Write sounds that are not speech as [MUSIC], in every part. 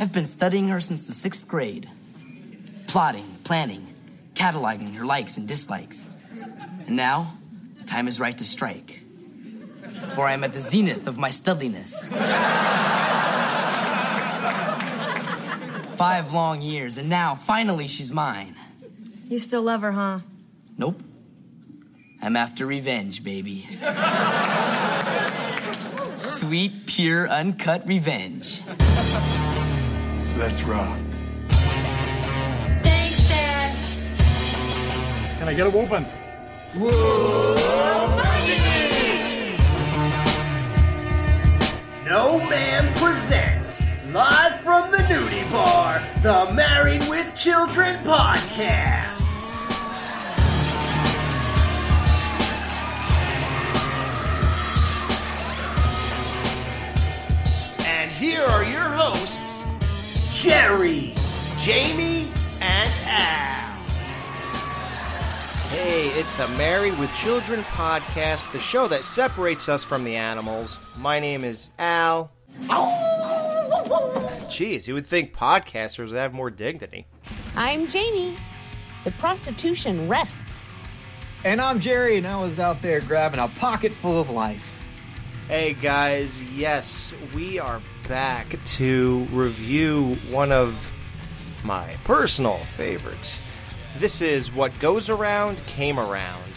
I've been studying her since the sixth grade. Plotting, planning, cataloging her likes and dislikes. And now, the time is right to strike. For I am at the zenith of my studliness. Five long years, and now, finally, she's mine. You still love her, huh? Nope. I'm after revenge, baby. [LAUGHS] Sweet, pure, uncut revenge. Let's rock. Thanks, Dad. Can I get a whooping? No Man presents, live from the nudie bar, the Married with Children podcast. And here are your hosts, Jerry, Jamie, and Al. Hey, it's the Married with Children podcast, the show that separates us from the animals. My name is Al. Jeez, you would think podcasters would have more dignity. I'm Jamie. The prostitution rests. And I'm Jerry, and I was out there grabbing a pocket full of life. Hey guys, yes, we are back to review one of my personal favorites. This is What Goes Around Came Around.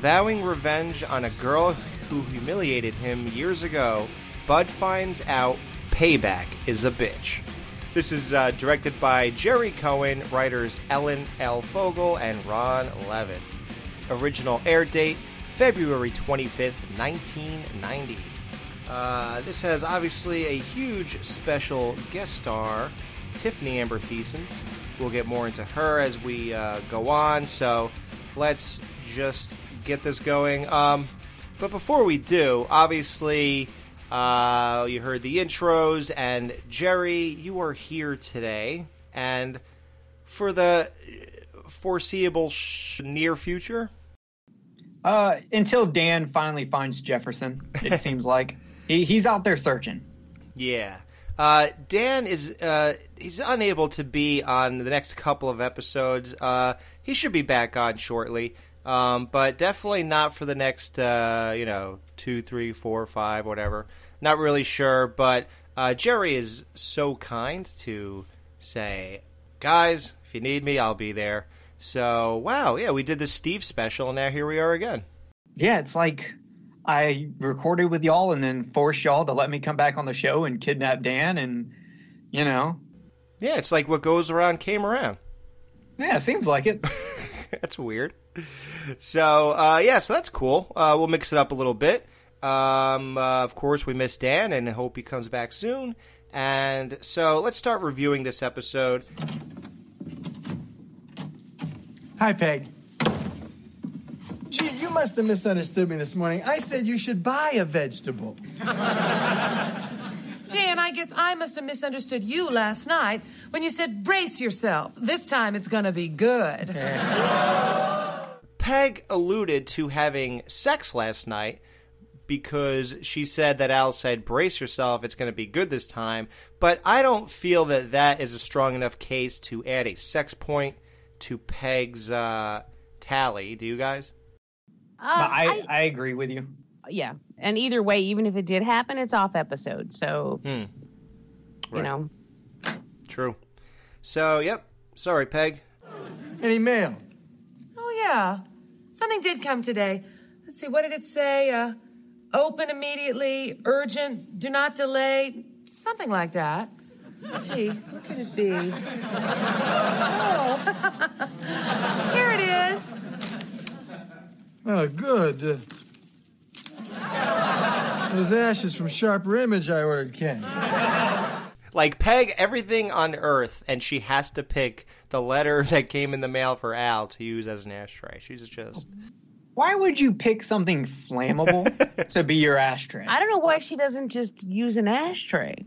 Vowing revenge on a girl who humiliated him years ago, Bud finds out payback is a bitch. This is uh, directed by Gerry Cohen, writers Ellen L. Fogel and Ron Levin. Original air date February 25th, 1990. Uh, this has obviously a huge special guest star, Tiffani Amber Thiessen. We'll get more into her as we uh, go on, so let's just get this going. Um, but before we do, obviously, uh, you heard the intros, and Jerry, you are here today, and for the foreseeable sh- near future, Uh, until Dan finally finds Jefferson, it [LAUGHS] seems like he, he's out there searching. Yeah. Uh, Dan is uh, he's unable to be on the next couple of episodes. Uh, he should be back on shortly, um, but definitely not for the next uh, you know two, three, four, five, whatever. Not really sure, but uh, Jerry is so kind to say, guys, if you need me, I'll be there. So wow, yeah, we did the Steve special, and now here we are again. Yeah, it's like I recorded with y'all and then forced y'all to let me come back on the show and kidnap Dan, and you know, Yeah, it's like what goes around came around. yeah, seems like it. [LAUGHS] that's weird. So uh, yeah, so that's cool. Uh, we'll mix it up a little bit. Um, uh, of course, we miss Dan and hope he comes back soon. And so let's start reviewing this episode. Hi, Peg. Gee, you must have misunderstood me this morning. I said you should buy a vegetable. [LAUGHS] Jan, I guess I must have misunderstood you last night when you said brace yourself. This time it's gonna be good. [LAUGHS] Peg alluded to having sex last night because she said that Al said, brace yourself, it's going to be good this time. But I don't feel that that is a strong enough case to add a sex point to Peg's uh, tally. Do you guys? Uh, But I, I agree with you. yeah. And either way, even if it did happen, it's off episode. So, Hmm. you know. True. So, yep. Sorry, Peg. Any mail? Oh, yeah. Something did come today. Let's see, what did it say? Uh, open immediately, urgent, do not delay, something like that. Gee, what could it be? [LAUGHS] Oh, [LAUGHS] here it is. Oh, good. Uh, those ashes from Sharper Image I ordered Ken. Like, Peg, everything on Earth, and she has to pick the letter [LAUGHS] that came in the mail for Al to use as an ashtray. She's just. Why would you pick something flammable [LAUGHS] to be your ashtray? I don't know why she doesn't just use an ashtray.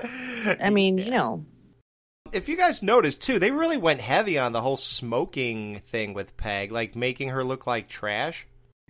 [LAUGHS] I mean, you know. If you guys noticed, too, they really went heavy on the whole smoking thing with Peg, like making her look like trash.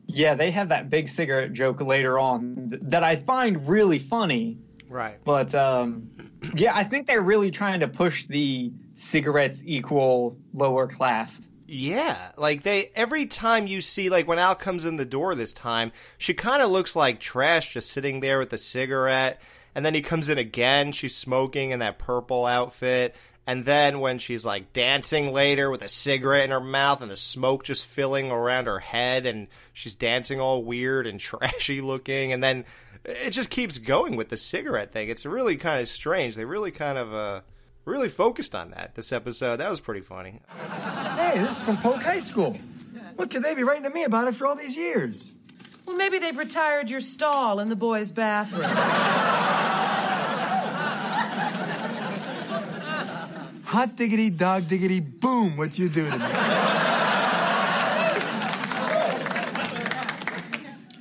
Yeah, they have that big cigarette joke later on that I find really funny. Right. But um, yeah, I think they're really trying to push the cigarettes equal lower class. Yeah, like they every time you see like when Al comes in the door this time, she kind of looks like trash just sitting there with a cigarette. And then he comes in again, she's smoking in that purple outfit. And then when she's like dancing later with a cigarette in her mouth and the smoke just filling around her head and she's dancing all weird and [LAUGHS] trashy looking and then it just keeps going with the cigarette thing. It's really kind of strange. They really kind of uh really focused on that this episode. That was pretty funny. Hey, this is from Polk High School. What could they be writing to me about it for all these years? Well, maybe they've retired your stall in the boys' bathroom. [LAUGHS] Hot diggity, dog diggity, boom, what you do to me.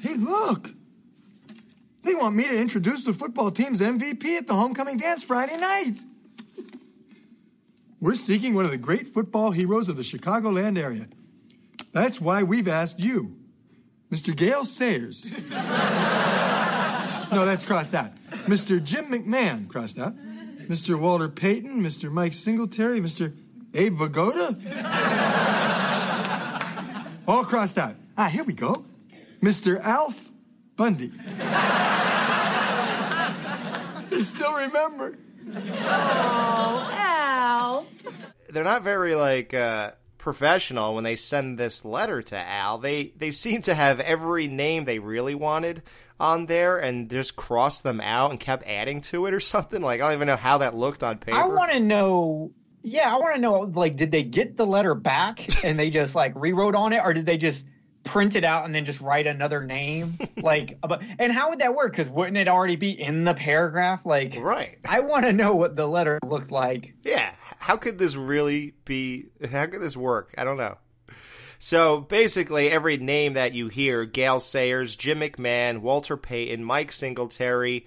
hey, look. They want me to introduce the football team's MVP at the homecoming dance Friday night. We're seeking one of the great football heroes of the Chicagoland area. That's why we've asked you, Mr. Gale Sayers. [LAUGHS] no, that's crossed out. Mr. Jim McMahon, crossed out. Mr. Walter Payton, Mr. Mike Singletary, Mr. Abe Vigoda. All crossed out. Ah, here we go. Mr. Alf Bundy. [LAUGHS] you still remember. Oh, Al. they're not very like uh, professional when they send this letter to Al. They they seem to have every name they really wanted on there and just crossed them out and kept adding to it or [LAUGHS] something. Like I don't even know how that looked on paper. I want to know. Yeah, I want to know. Like, did they get the letter back [LAUGHS] and they just like rewrote on it, or did they just print it out and then just write another name? [LAUGHS] like, about, and how would that work? Because wouldn't it already be in the paragraph? Like, right. I want to know what the letter looked like. Yeah. How could this really be? How could this work? I don't know. So basically, every name that you hear Gale Sayers, Jim McMahon, Walter Payton, Mike Singletary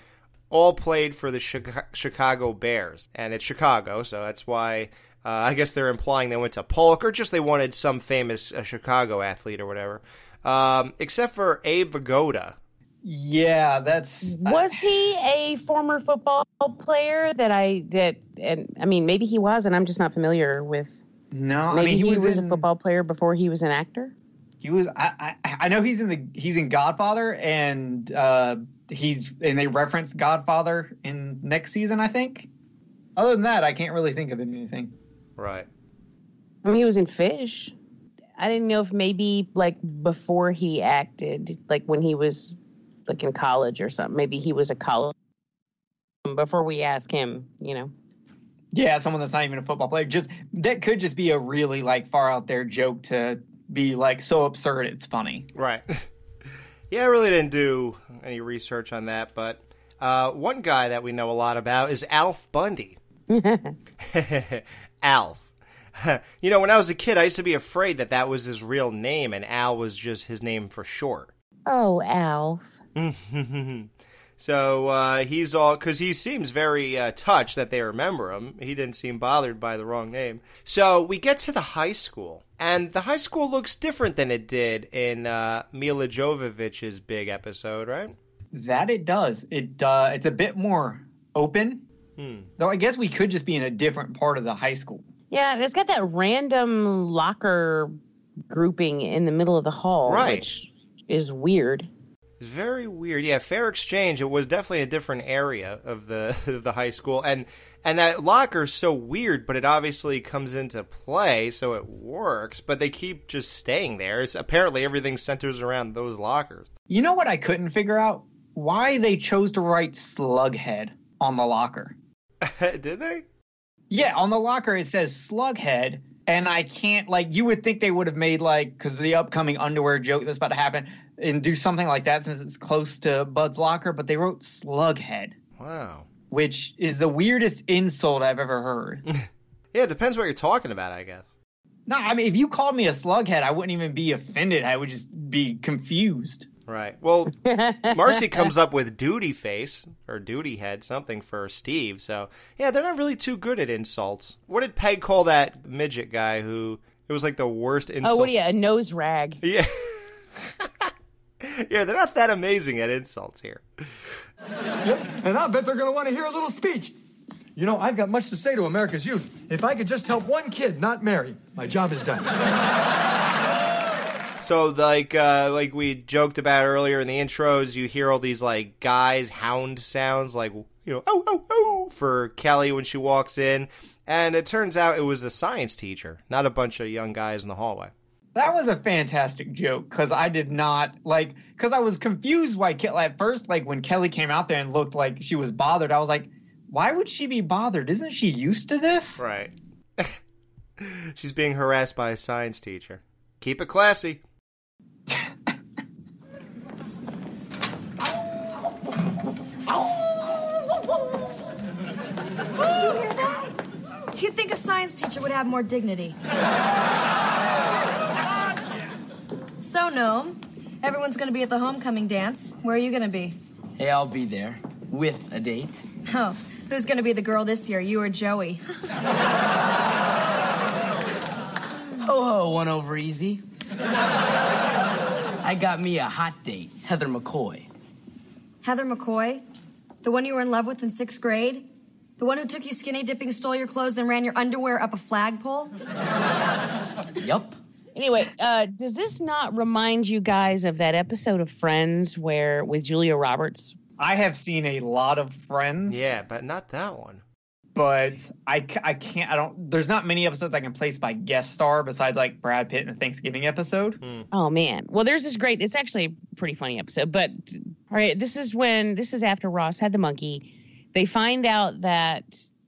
all played for the Chicago Bears. And it's Chicago, so that's why uh, I guess they're implying they went to Polk or just they wanted some famous uh, Chicago athlete or whatever. Um, except for Abe Vigoda. Yeah, that's. Was he a former football player that I that and I mean maybe he was and I'm just not familiar with. No, maybe I mean, he, he was, was a football player before he was an actor. He was. I, I I know he's in the he's in Godfather and uh he's and they reference Godfather in next season. I think. Other than that, I can't really think of anything. Right. I mean, he was in Fish. I didn't know if maybe like before he acted, like when he was like in college or something. Maybe he was a college before we ask him. You know. Yeah, someone that's not even a football player. Just that could just be a really like far out there joke to be like so absurd it's funny. Right. [LAUGHS] yeah, I really didn't do any research on that, but uh, one guy that we know a lot about is Alf Bundy. [LAUGHS] [LAUGHS] Alf. you know, when I was a kid, I used to be afraid that that was his real name and Al was just his name for short. Oh, Alf. So uh, he's all because he seems very uh, touched that they remember him. He didn't seem bothered by the wrong name. So we get to the high school, and the high school looks different than it did in uh, Milla Jovovich's big episode, right? That it does. It uh, it's a bit more open. Hmm. Though I guess we could just be in a different part of the high school. Yeah, it's got that random locker grouping in the middle of the hall, Right. which is weird. It's very weird. Yeah, Fair Exchange. It was definitely a different area of the [LAUGHS] of the high school, and and that locker's so weird, but it obviously comes into play, so it works. But they keep just staying there. It's, apparently, everything centers around those lockers. You know what I couldn't figure out? Why they chose to write Slughead on the locker. [LAUGHS] Did they? Yeah, on the locker it says Slughead, and I can't like you would think they would have made like because the upcoming underwear joke that's about to happen and do something like that since it's close to Bud's locker, but they wrote Slughead, Wow. which is the weirdest insult I've ever heard. [LAUGHS] Yeah, it depends what you're talking about, I guess. no, I mean if you called me a slughead, I wouldn't even be offended. I would just be confused. Right. Well, [LAUGHS] Marcy comes up with duty face or duty head, something for Steve. So yeah, they're not really too good at insults. What did Peg call that midget guy who? It was like the worst oh, insult. Oh, what do you? A nose rag. Yeah. [LAUGHS] yeah, they're not that amazing at insults here. Yep, and I bet they're going to want to hear a little speech. You know, I've got much to say to America's youth. If I could just help one kid not marry, my job is done. [LAUGHS] So like uh, like we joked about earlier in the intros, you hear all these like guys hound sounds like you know oh oh oh for Kelly when she walks in, and it turns out it was a science teacher, not a bunch of young guys in the hallway. That was a fantastic joke because I did not like because I was confused why Ke- at first like when Kelly came out there and looked like she was bothered. I was like, why would she be bothered? Isn't she used to this? Right. [LAUGHS] She's being harassed by a science teacher. Keep it classy. Did you hear that? Think a science teacher would have more dignity. so, Gnome, everyone's gonna be at the homecoming dance. Where are you gonna be? Hey, I'll be there with a date. Oh, who's gonna be the girl this year, you or Joey? Ho ho, one over easy. I got me a hot date, Heather McCoy. Heather McCoy? The one you were in love with in sixth grade? The one who took you skinny dipping, stole your clothes, then ran your underwear up a flagpole? [LAUGHS] Yup. Anyway, uh, does this not remind you guys of that episode of Friends where with Julia Roberts? I have seen a lot of Friends. Yeah, but not that one. But I, I can't, I don't, there's not many episodes I can place by guest star besides like Brad Pitt in the Thanksgiving episode. Oh man. Well, there's this great. It's actually a pretty funny episode. But all right, this is when this is after Ross had the monkey. They find out that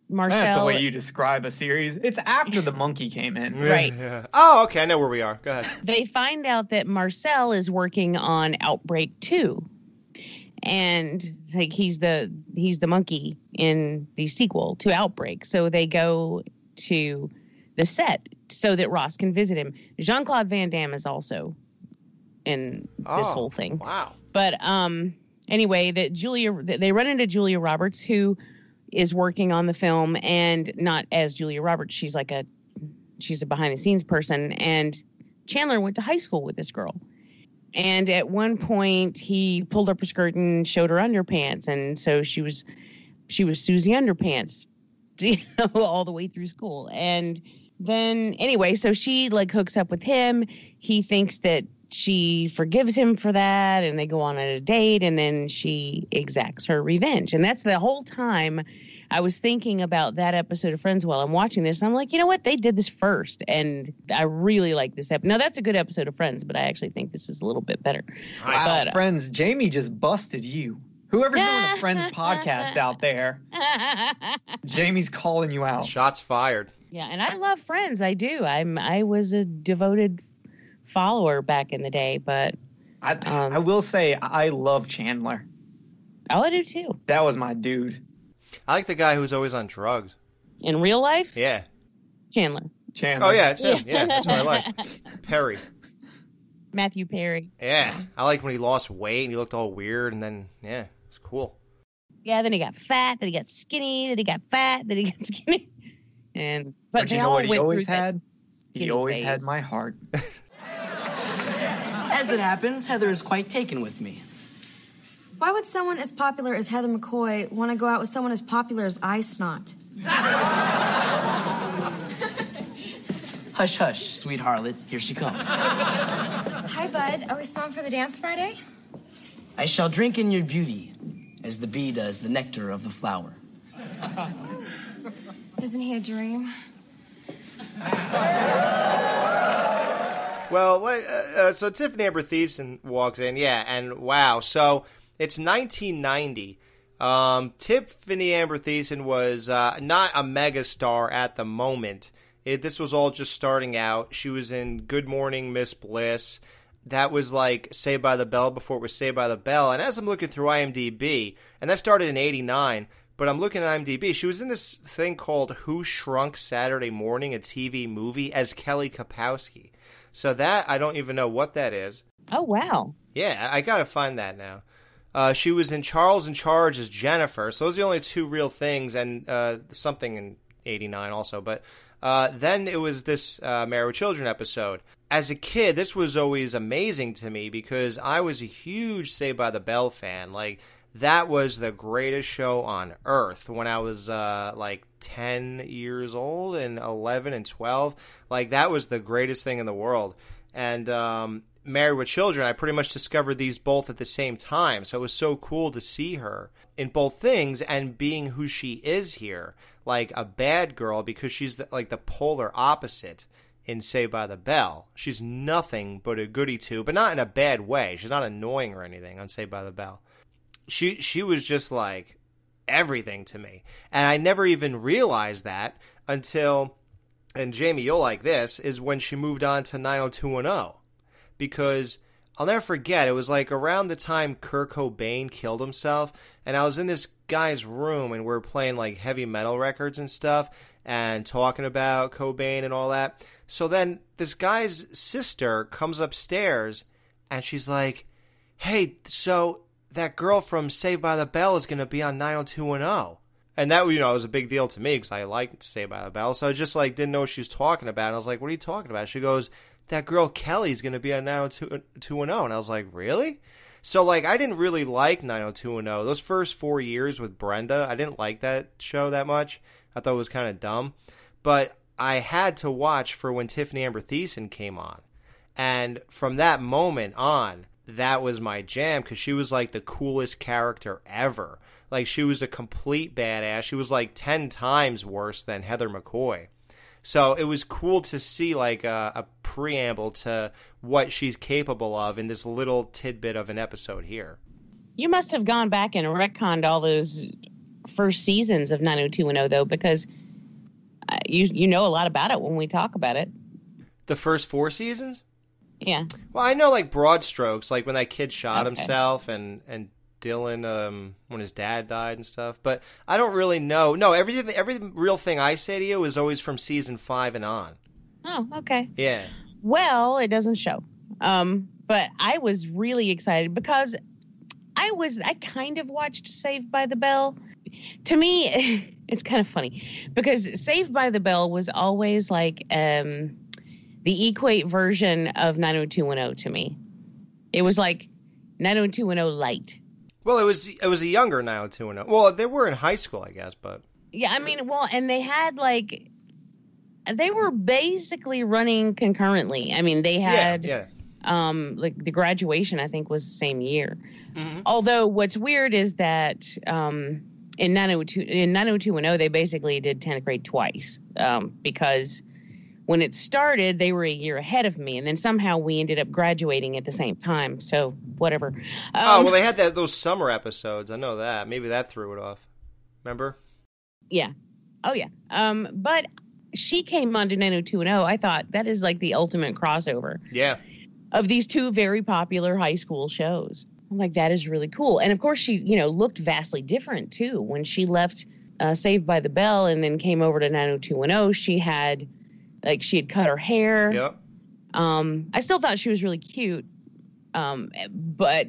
Marcel. That's the way you describe a series. It's after the monkey came in. Right. Yeah. Oh, okay. I know where we are. Go ahead. they find out that Marcel is working on Outbreak 2 and like he's the he's the monkey in the sequel to Outbreak so they go to the set so that Ross can visit him Jean-Claude Van Damme is also in this Oh, whole thing Wow. but um anyway that Julia they run into Julia Roberts who is working on the film and not as Julia Roberts. She's like a she's a behind the scenes person. And Chandler went to high school with this girl. And at one point he pulled up her skirt and showed her underpants. And so she was she was Susie underpants [LAUGHS] you know, all the way through school. And then anyway so she like hooks up with him. He thinks that she forgives him for that and they go on a date and then she exacts her revenge. And that's the whole time i was thinking about that episode of friends while i'm watching this. And i'm like you know what? They did this first and i really like this episode now that's a good episode of friends but i actually think this is a little bit better. Wow, But, uh, friends, Jamie just busted you. Whoever's doing a Friends [LAUGHS] podcast out there, [LAUGHS] Jamie's calling you out. Shots fired. yeah and i love friends. I do. I'm i was a devoted follower back in the day but I, Um, I will say I love Chandler. oh i do too That was my dude. I like the guy who's always on drugs. in real life Yeah. chandler Chandler. Oh yeah, it's him. Yeah, that's what I like. [LAUGHS] Perry. matthew perry Yeah, I like when he lost weight and he looked all weird, and then yeah, it's cool. Yeah, then he got fat, then he got skinny, then he got fat, then he got skinny. [LAUGHS] And but, But you know what he always had? He skinny always had my heart. [LAUGHS] As it happens, Heather is quite taken with me. Why would someone as popular as Heather McCoy want to go out with someone as popular as I Snot? [LAUGHS] Hush, hush, sweet harlot, here she comes. Hi, Bud. Are we still on for the dance Friday? I shall drink in your beauty, as the bee does the nectar of the flower. Isn't he a dream? [LAUGHS] Well, uh, uh, so Tiffani Amber Thiessen walks in, yeah, and wow, so it's 1990. Um, Tiffani Amber Thiessen was uh, not a megastar at the moment. It, this was all just starting out. She was in Good Morning Miss Bliss. That was like Saved by the Bell before it was Saved by the Bell. And as I'm looking through IMDb, and that started in '89, but I'm looking at IMDb. She was in this thing called Who Shrunk Saturday Morning, a TV movie, as Kelly Kapowski. So that I don't even know what that is. Oh wow. Yeah, I gotta find that now. Uh, she was in Charles in Charge as Jennifer. So those are the only two real things, and uh, something in '89 also. But uh, then it was this uh, Married with Children episode. As a kid, this was always amazing to me because I was a huge Saved by the Bell fan. Like that was the greatest show on earth when I was uh, like 10 years old and 11 and 12. Like, that was the greatest thing in the world. And um, Married with Children, I pretty much discovered these both at the same time. So it was so cool to see her in both things and being who she is here, like a bad girl, because she's the, like the polar opposite in Saved by the Bell. She's nothing but a goody two, but not in a bad way. She's not annoying or anything on Saved by the Bell she she was just like everything to me. And i never even realized that until and jamie you'll like this is when she moved on to 90210 because i'll never forget it was like around the time kurt cobain killed himself and i was in this guy's room and we are playing like heavy metal records and stuff and talking about cobain and all that. So then this guy's sister comes upstairs and she's like hey so that girl from Saved by the Bell is going to be on 90210. And that, you know, was a big deal to me because I liked Saved by the Bell. So I just, like, didn't know what she was talking about. And I was like, what are you talking about? She goes, that girl Kelly's going to be on 90210. And I was like, really? So, like, I didn't really like 90210. Those first four years with Brenda, I didn't like that show that much. I thought it was kind of dumb. But I had to watch for when Tiffani Amber Thiessen came on. And from that moment on, that was my jam because she was like the coolest character ever. Like she was a complete badass. She was like ten times worse than Heather McCoy. So it was cool to see like a, a preamble to what she's capable of in this little tidbit of an episode here. You must have gone back and retconned all those first seasons of 90210 though, because uh, you you know a lot about it when we talk about it. The first four seasons? Yeah. Well, I know like broad strokes, like when that kid shot okay. himself and and Dylan um, when his dad died and stuff. But I don't really know. No, everything every real thing I say to you is always from season five and on. Oh, okay. Yeah. Well, it doesn't show. Um, but I was really excited because I was I kind of watched Saved by the Bell. To me, [LAUGHS] it's kind of funny because Saved by the Bell was always like um the equate version of 90210 to me. It was like 90210 light. Well, it was it was a younger 90210. Well, they were in high school, I guess, but yeah, I mean, well, and they had like they were basically running concurrently. I mean, they had yeah, yeah. um like the graduation I think was the same year. Mm-hmm. Although what's weird is that um in 902 in 90210 they basically did 10th grade twice um because when it started, they were a year ahead of me, and then somehow we ended up graduating at the same time. So whatever. Um, oh well, they had that those summer episodes. I know that. Maybe that threw it off. Remember? Yeah. Oh yeah. Um, but she came on to 90210. I thought that is like the ultimate crossover. Yeah. Of these two very popular high school shows. I'm like, that is really cool. And of course, she, you know, looked vastly different too. When she left uh, Saved by the Bell and then came over to 90210, she had like she had cut her hair. Yep. Um, I still thought she was really cute. Um, but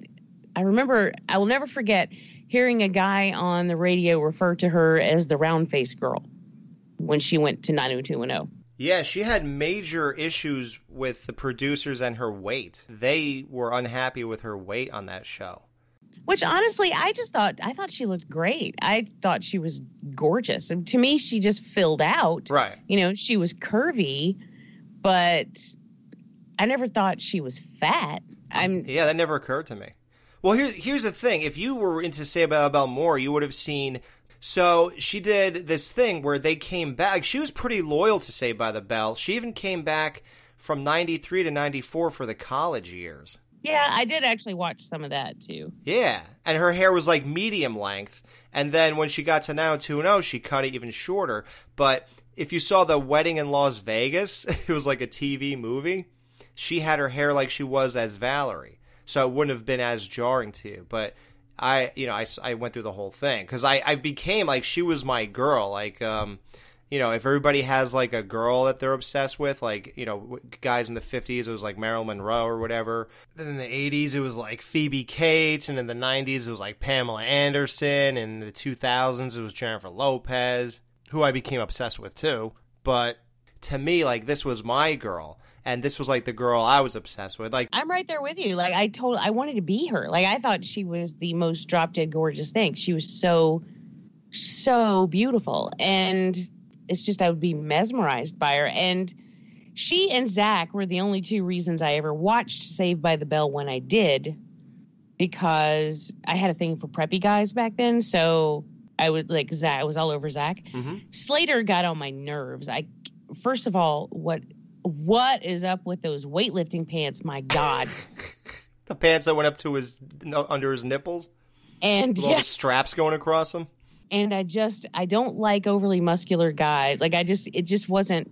I remember I will never forget hearing a guy on the radio refer to her as the round face girl when she went to 90210. Yeah, she had major issues with the producers and her weight. They were unhappy with her weight on that show. Which honestly, I just thought I thought she looked great. I thought she was gorgeous. And to me, she just filled out. Right. You know, she was curvy, but I never thought she was fat. I'm Yeah, that never occurred to me. Well, here, here's the thing. If you were into Saved by the Bell more, you would have seen. So she did this thing where they came back. She was pretty loyal to Saved by the Bell. She even came back from 93 to 94 for the college years. Yeah, I did actually watch some of that too. Yeah, and her hair was like medium length, and then when she got to now 2 and she cut it even shorter. But if you saw the wedding in Las Vegas, [LAUGHS] it was like a TV movie. She had her hair like she was as Valerie, so it wouldn't have been as jarring to you. But I, you know, I, I went through the whole thing because I, I became like she was my girl. Like, um, you know, if everybody has like a girl that they're obsessed with, like, you know, guys in the 50s, it was like Marilyn Monroe or whatever. Then in the 80s, it was like Phoebe Cates. And in the 90s, it was like Pamela Anderson. In the 2000s, it was Jennifer Lopez, who I became obsessed with too. But to me, like, this was my girl. and this was like the girl I was obsessed with. Like I'm right there with you. Like I told, I wanted to be her. Like I thought she was the most drop dead gorgeous thing. She was so, so beautiful, and it's just I would be mesmerized by her. And she and Zach were the only two reasons I ever watched Saved by the Bell when I did, because I had a thing for preppy guys back then. So I would like Zach. I was all over Zach. Mm-hmm. Slater got on my nerves. I first of all, what what is up with those weightlifting pants? My God. [LAUGHS] the pants that went up to his under his nipples, And with all the straps going across them. And I just I don't like overly muscular guys. Like I just it just wasn't.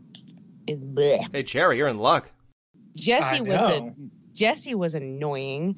Bleh. Hey Jerry, you're in luck. Jesse I was a. Jesse was annoying.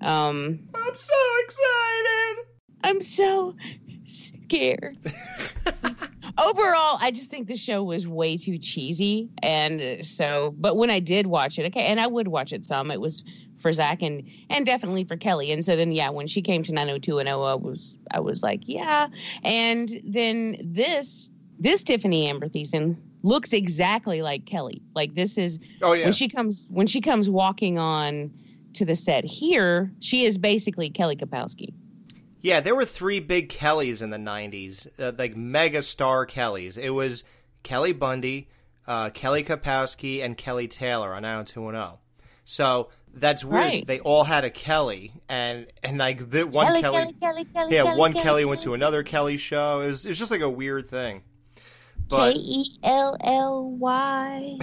Um, I'm so excited. I'm so scared. [LAUGHS] Overall, I just think the show was way too cheesy, and so. But when I did watch it, okay, and I would watch it some. It was for Zach and and definitely for Kelly. And so then, yeah, when she came to 90210, I was I was like, yeah. And then this this Tiffani Amber Thiessen looks exactly like Kelly. Like this is Oh yeah. when she comes when she comes walking on to the set here, she is basically Kelly Kapowski. Yeah, there were three big Kellys in the '90s, uh, like mega star Kellys. It was Kelly Bundy, uh, Kelly Kapowski, and Kelly Taylor on 90210. So that's weird. Right. They all had a Kelly, and and like the one Kelly, Kelly, Kelly, Kelly, Kelly, yeah, Kelly, one Kelly, Kelly went to another Kelly show. It was it was just like a weird thing. K But E L L Y.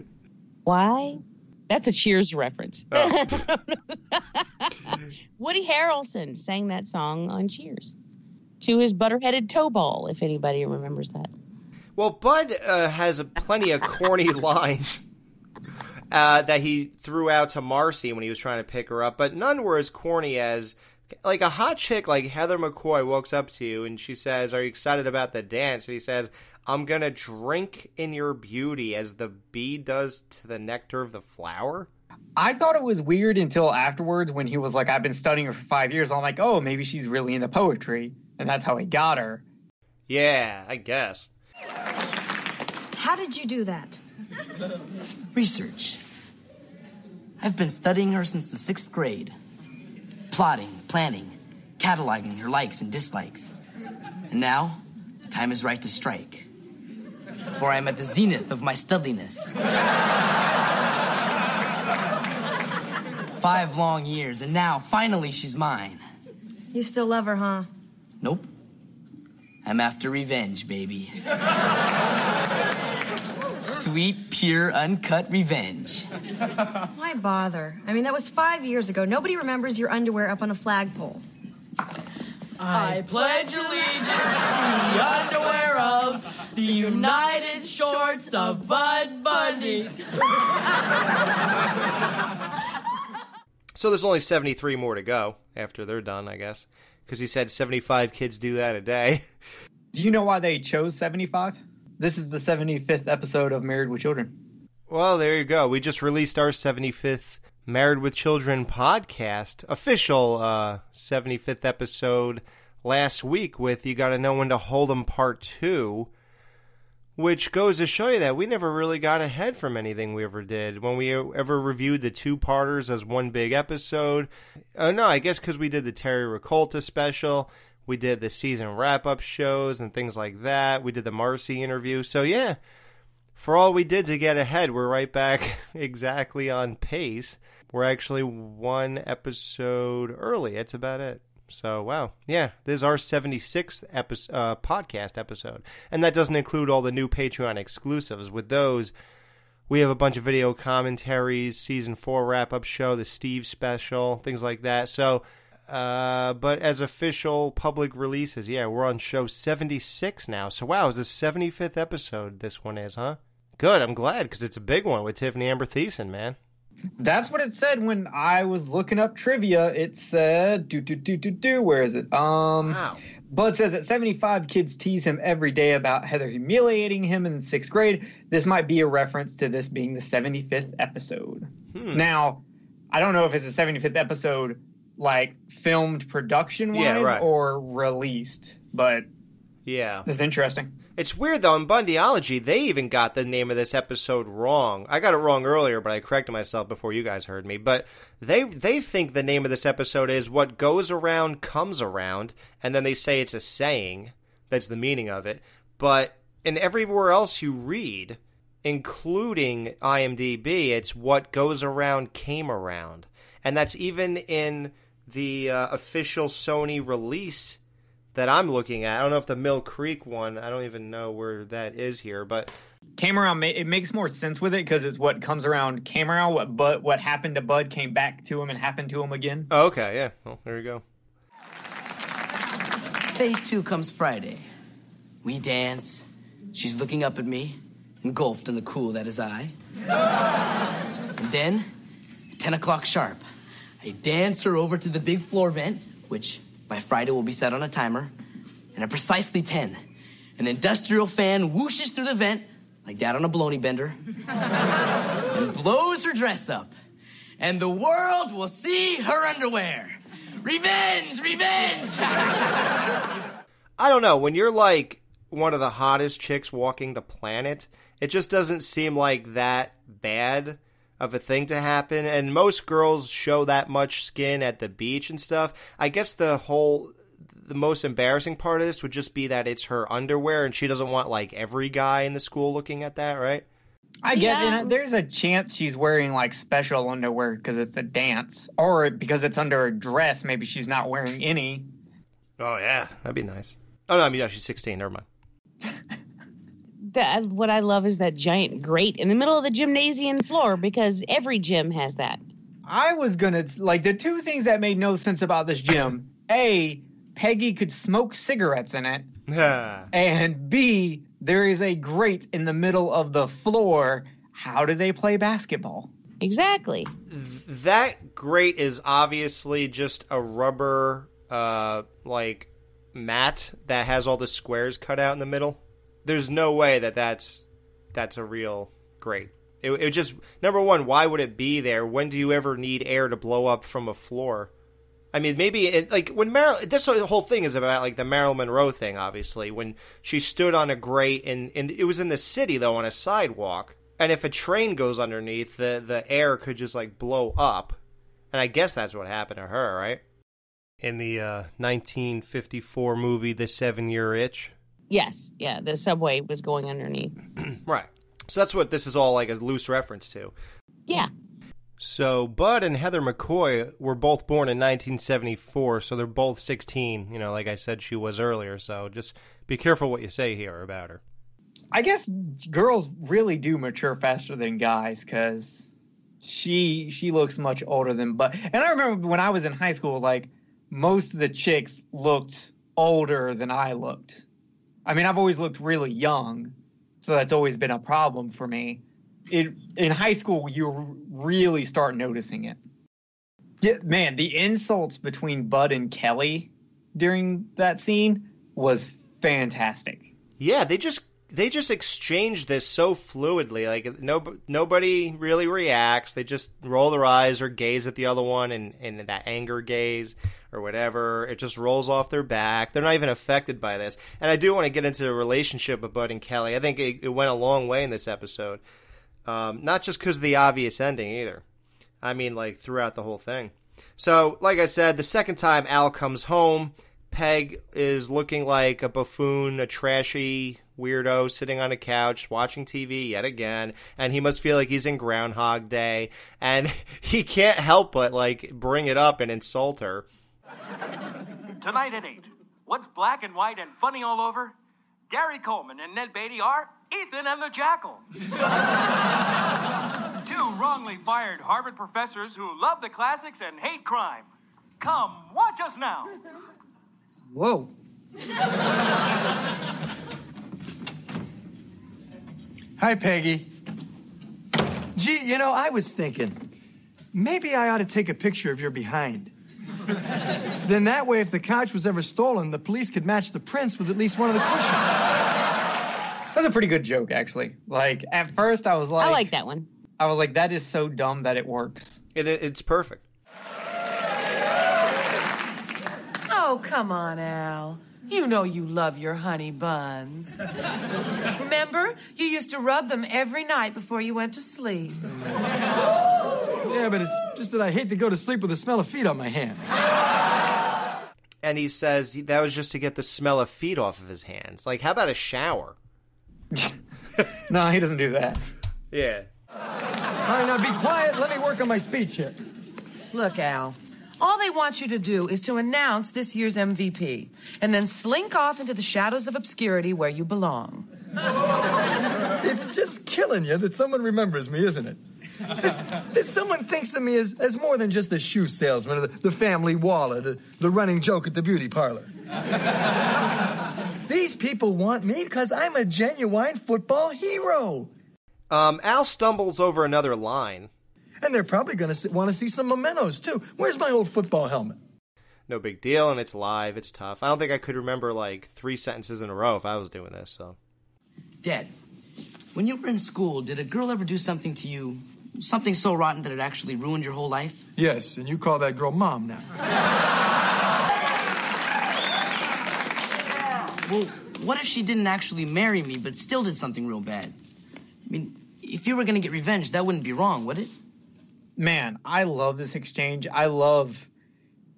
[LAUGHS] Why? That's a Cheers reference. Oh. [LAUGHS] Woody Harrelson sang that song on Cheers to his butterheaded toe ball, if anybody remembers that. Well, Bud uh, has a, plenty of corny [LAUGHS] lines uh, that he threw out to Marcy when he was trying to pick her up, but none were as corny as like a hot chick like Heather McCoy walks up to you and she says, "Are you excited about the dance?" And he says, "I'm gonna drink in your beauty as the bee does to the nectar of the flower." I thought it was weird until afterwards when he was like, I've been studying her for five years. I'm like, oh, maybe she's really into poetry. And that's how he got her. Yeah, I guess. How did you do that? [LAUGHS] Research. I've been studying her since the sixth grade. Plotting, planning, cataloging her likes and dislikes. And now, the time is right to strike. For I am at the zenith of my studliness. [LAUGHS] Five long years, and now, finally, she's mine. You still love her, huh? Nope. I'm after revenge, baby. [LAUGHS] Sweet, pure, uncut revenge. Why bother? I mean, that was five years ago. Nobody remembers your underwear up on a flagpole. I pledge allegiance to the underwear of the United Shorts of Bud Bundy. So there's only 73 more to go after they're done, I guess, because he said 75 kids do that a day. Do you know why they chose 75? This is the 75th episode of Married with Children. Well, there you go. We just released our 75th Married with Children podcast, official uh, 75th episode last week with You Gotta Know When to Hold 'em Part 2, which goes to show you that we never really got ahead from anything we ever did. When we ever reviewed the two parters as one big episode, uh, no, I guess because we did the Terry Rakolta special. We did the season wrap up shows and things like that. We did the Marcy interview. So, yeah, for all we did to get ahead, we're right back [LAUGHS] exactly on pace. We're actually one episode early. That's about it. So, wow. Yeah, this is our 76th episode, uh, podcast episode. And that doesn't include all the new Patreon exclusives. With those, we have a bunch of video commentaries, season four wrap up show, the Steve special, things like that. So, uh, but as official public releases, yeah, we're on show 76 now. So, wow, is the 75th episode this one is, huh? Good, I'm glad because it's a big one with Tiffani Amber Thiessen, man. That's what it said when I was looking up trivia. It said, do, do, do, do, do. Where is it? Um, Wow. Bud says that 75 kids tease him every day about Heather humiliating him in sixth grade. This might be a reference to this being the 75th episode. Hmm. Now, I don't know if it's the 75th episode, like filmed production wise Yeah, right. or released, but Yeah. it's interesting. It's weird though. In Bundyology, they even got the name of this episode wrong. I got it wrong earlier, but I corrected myself before you guys heard me. But they they think the name of this episode is "What Goes Around Comes Around," and then they say it's a saying. That's the meaning of it. But in everywhere else you read, including IMDb, it's "What Goes Around Came Around," and that's even in the uh, official Sony release that I'm looking at. I don't know if the Mill Creek one. I don't even know where that is here, but Came around. It makes more sense with it because it's what comes around came around. What but what happened to Bud came back to him and happened to him again. oh, okay, yeah. Well, there you go. Phase two comes Friday. We dance. She's looking up at me, engulfed in the cool that is I. [LAUGHS] And then, 10 o'clock sharp, I dance her over to the big floor vent, which by Friday will be set on a timer. And at precisely 10, an industrial fan whooshes through the vent like that on a baloney bender [LAUGHS] and blows her dress up. And the world will see her underwear. Revenge! Revenge! [LAUGHS] I don't know. When you're like one of the hottest chicks walking the planet, it just doesn't seem like that bad of a thing to happen. And most girls show that much skin at the beach and stuff. I guess the whole. The most embarrassing part of this would just be that it's her underwear, and she doesn't want like every guy in the school looking at that, right? I guess uh, Yeah. and there's a chance she's wearing like special underwear because it's a dance, or because it's under a dress. Maybe she's not wearing any. Oh yeah, that'd be nice. Oh no, I mean no, she's 16. Never mind. [LAUGHS] That what I love is that giant grate in the middle of the gymnasium floor because every gym has that. I was gonna like the two things that made no sense about this gym. [LAUGHS] A, Peggy could smoke cigarettes in it, and B, there is a grate in the middle of the floor. How do they play basketball? Exactly. that grate is obviously just a rubber uh like mat that has all the squares cut out in the middle there's no way that that's that's a real grate it, it just number one why would it be there when do you ever need air to blow up from a floor I mean, maybe it, like when Marilyn. This whole thing is about like the Marilyn Monroe thing. Obviously, when she stood on a grate and and it was in the city though on a sidewalk, and if a train goes underneath, the the air could just like blow up, and I guess that's what happened to her, right? In the uh, 1954 movie, The Seven Year Itch. Yes, yeah. The subway was going underneath. [CLEARS THROAT] Right. So that's what this is all like a loose reference to. Yeah. So Bud and Heather McCoy were both born in 1974, so they're both 16. You know, like I said, she was earlier. So just be careful what you say here about her. I guess girls really do mature faster than guys because she she looks much older than Bud. and I remember when I was in high school like most of the chicks looked older than I looked. I mean I've always looked really young, so that's always been a problem for me. It in high school you really start noticing it. Yeah, man, the insults between Bud and Kelly during that scene was fantastic. Yeah, they just they just exchange this so fluidly. Like no nobody really reacts. They just roll their eyes or gaze at the other one and and that anger gaze or whatever. It just rolls off their back. They're not even affected by this. And I do want to get into the relationship of Bud and Kelly. I think it, it went a long way in this episode. Um, not just because of the obvious ending either. I mean, like throughout the whole thing. So, like I said, the second time Al comes home, Peg is looking like a buffoon, a trashy weirdo sitting on a couch watching TV yet again, and he must feel like he's in Groundhog Day, and [LAUGHS] he can't help but like bring it up and insult her. [LAUGHS] Tonight at 8. What's black and white and funny all over? Gary Coleman and Ned Beatty are Ethan and the Jackal. [LAUGHS] Two wrongly fired Harvard professors who love the classics and hate crime. Come, watch us now. Whoa. Hi, Peggy. Gee, you know, I was thinking, maybe I ought to take a picture of your behind. Then that way, if the couch was ever stolen, the police could match the prints with at least one of the cushions. That's a pretty good joke, actually. Like at first, I was like, I like that one. I was like, that is so dumb that it works. It, it, it's perfect. Oh, come on, Al. You know you love your honey buns. Remember? You used to rub them every night before you went to sleep. Yeah, but it's just that I hate to go to sleep with the smell of feet on my hands. [LAUGHS] And he says that was just to get the smell of feet off of his hands. Like, how about a shower? [LAUGHS] no, he doesn't do that. Yeah. All right, now be quiet. Let me work on my speech here. Look, Al. All they want you to do is to announce this year's MVP and then slink off into the shadows of obscurity where you belong. [LAUGHS] It's just killing you that someone remembers me, isn't it? That, that someone thinks of me as, as more than just a shoe salesman or the, the family wallet, the, the running joke at the beauty parlor. These people want me because I'm a genuine football hero. Um, Al stumbles over another line. And they're probably going to want to see some mementos, too. Where's my old football helmet? No big deal, and it's live. It's tough. I don't think I could remember like three sentences in a row if I was doing this. So, Dad, when you were in school, did a girl ever do something to you, something so rotten that it actually ruined your whole life? Yes, and you call that girl mom now. Well, what if she didn't actually marry me, but still did something real bad? I mean, if you were gonna get revenge, that wouldn't be wrong, would it? Man, I love this exchange. I love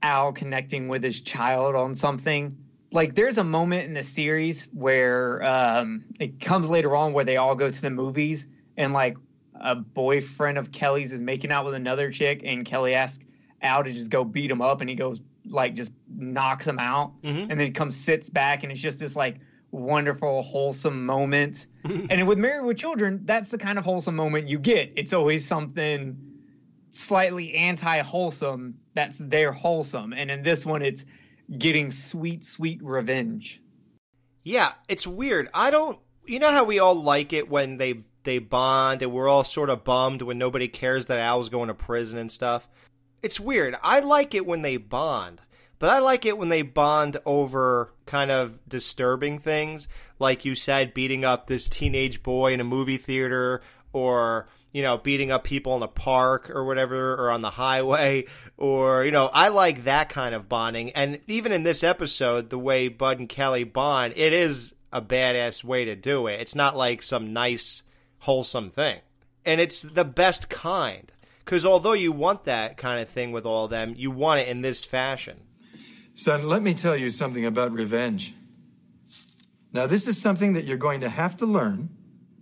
Al connecting with his child on something. Like, there's a moment in the series where um, it comes later on where they all go to the movies, and like a boyfriend of Kelly's is making out with another chick, and Kelly asks Al to just go beat him up, and he goes like just knocks him out, mm-hmm. and then he comes sits back, and it's just this like wonderful wholesome moment. Mm-hmm. and with Married with Children, that's the kind of wholesome moment you get. It's always something slightly anti-wholesome that's their wholesome and in this one it's getting sweet sweet revenge yeah, it's weird. I don't. You know how we all like it when they they bond, and we're all sort of bummed when nobody cares that Al's going to prison and stuff. It's weird. I like it when they bond, but I like it when they bond over kind of disturbing things, like you said, beating up this teenage boy in a movie theater, or you know, beating up people in a park or whatever, or on the highway, or, you know, I like that kind of bonding. And even in this episode, the way Bud and Kelly bond, it is a badass way to do it. It's not like some nice, wholesome thing. And it's the best kind. Because although you want that kind of thing with all of them, you want it in this fashion. Son, let me tell you something about revenge. Now, this is something that you're going to have to learn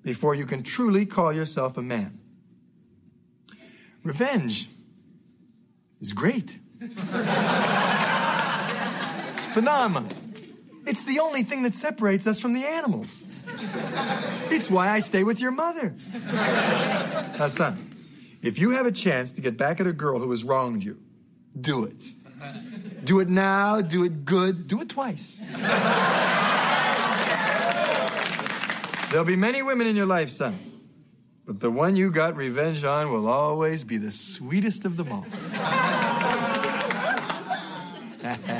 before you can truly call yourself a man. Revenge is great. [LAUGHS] it's phenomenal. It's the only thing that separates us from the animals. It's why I stay with your mother. Now, son, if you have a chance to get back at a girl who has wronged you, do it. Do it now, do it good, do it twice. There'll be many women in your life, son. But the one you got revenge on will always be the sweetest of them all. [LAUGHS]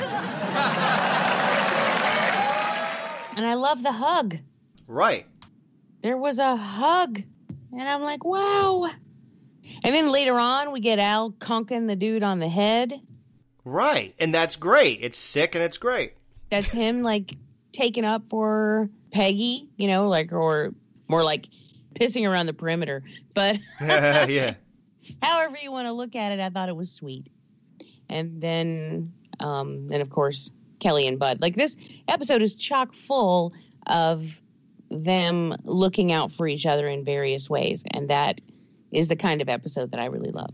And I love the hug. Right. There was a hug. And I'm like, wow. And then later on, we get Al conking the dude on the head. Right. And that's great. It's sick and it's great. That's [LAUGHS] him, like, taking up for Peggy, you know, like, or more like pissing around the perimeter. But [LAUGHS] yeah. however you want to look at it, I thought it was sweet. And then, um, and of course, Kelly and Bud. Like this episode is chock full of them looking out for each other in various ways, and that is the kind of episode that I really love.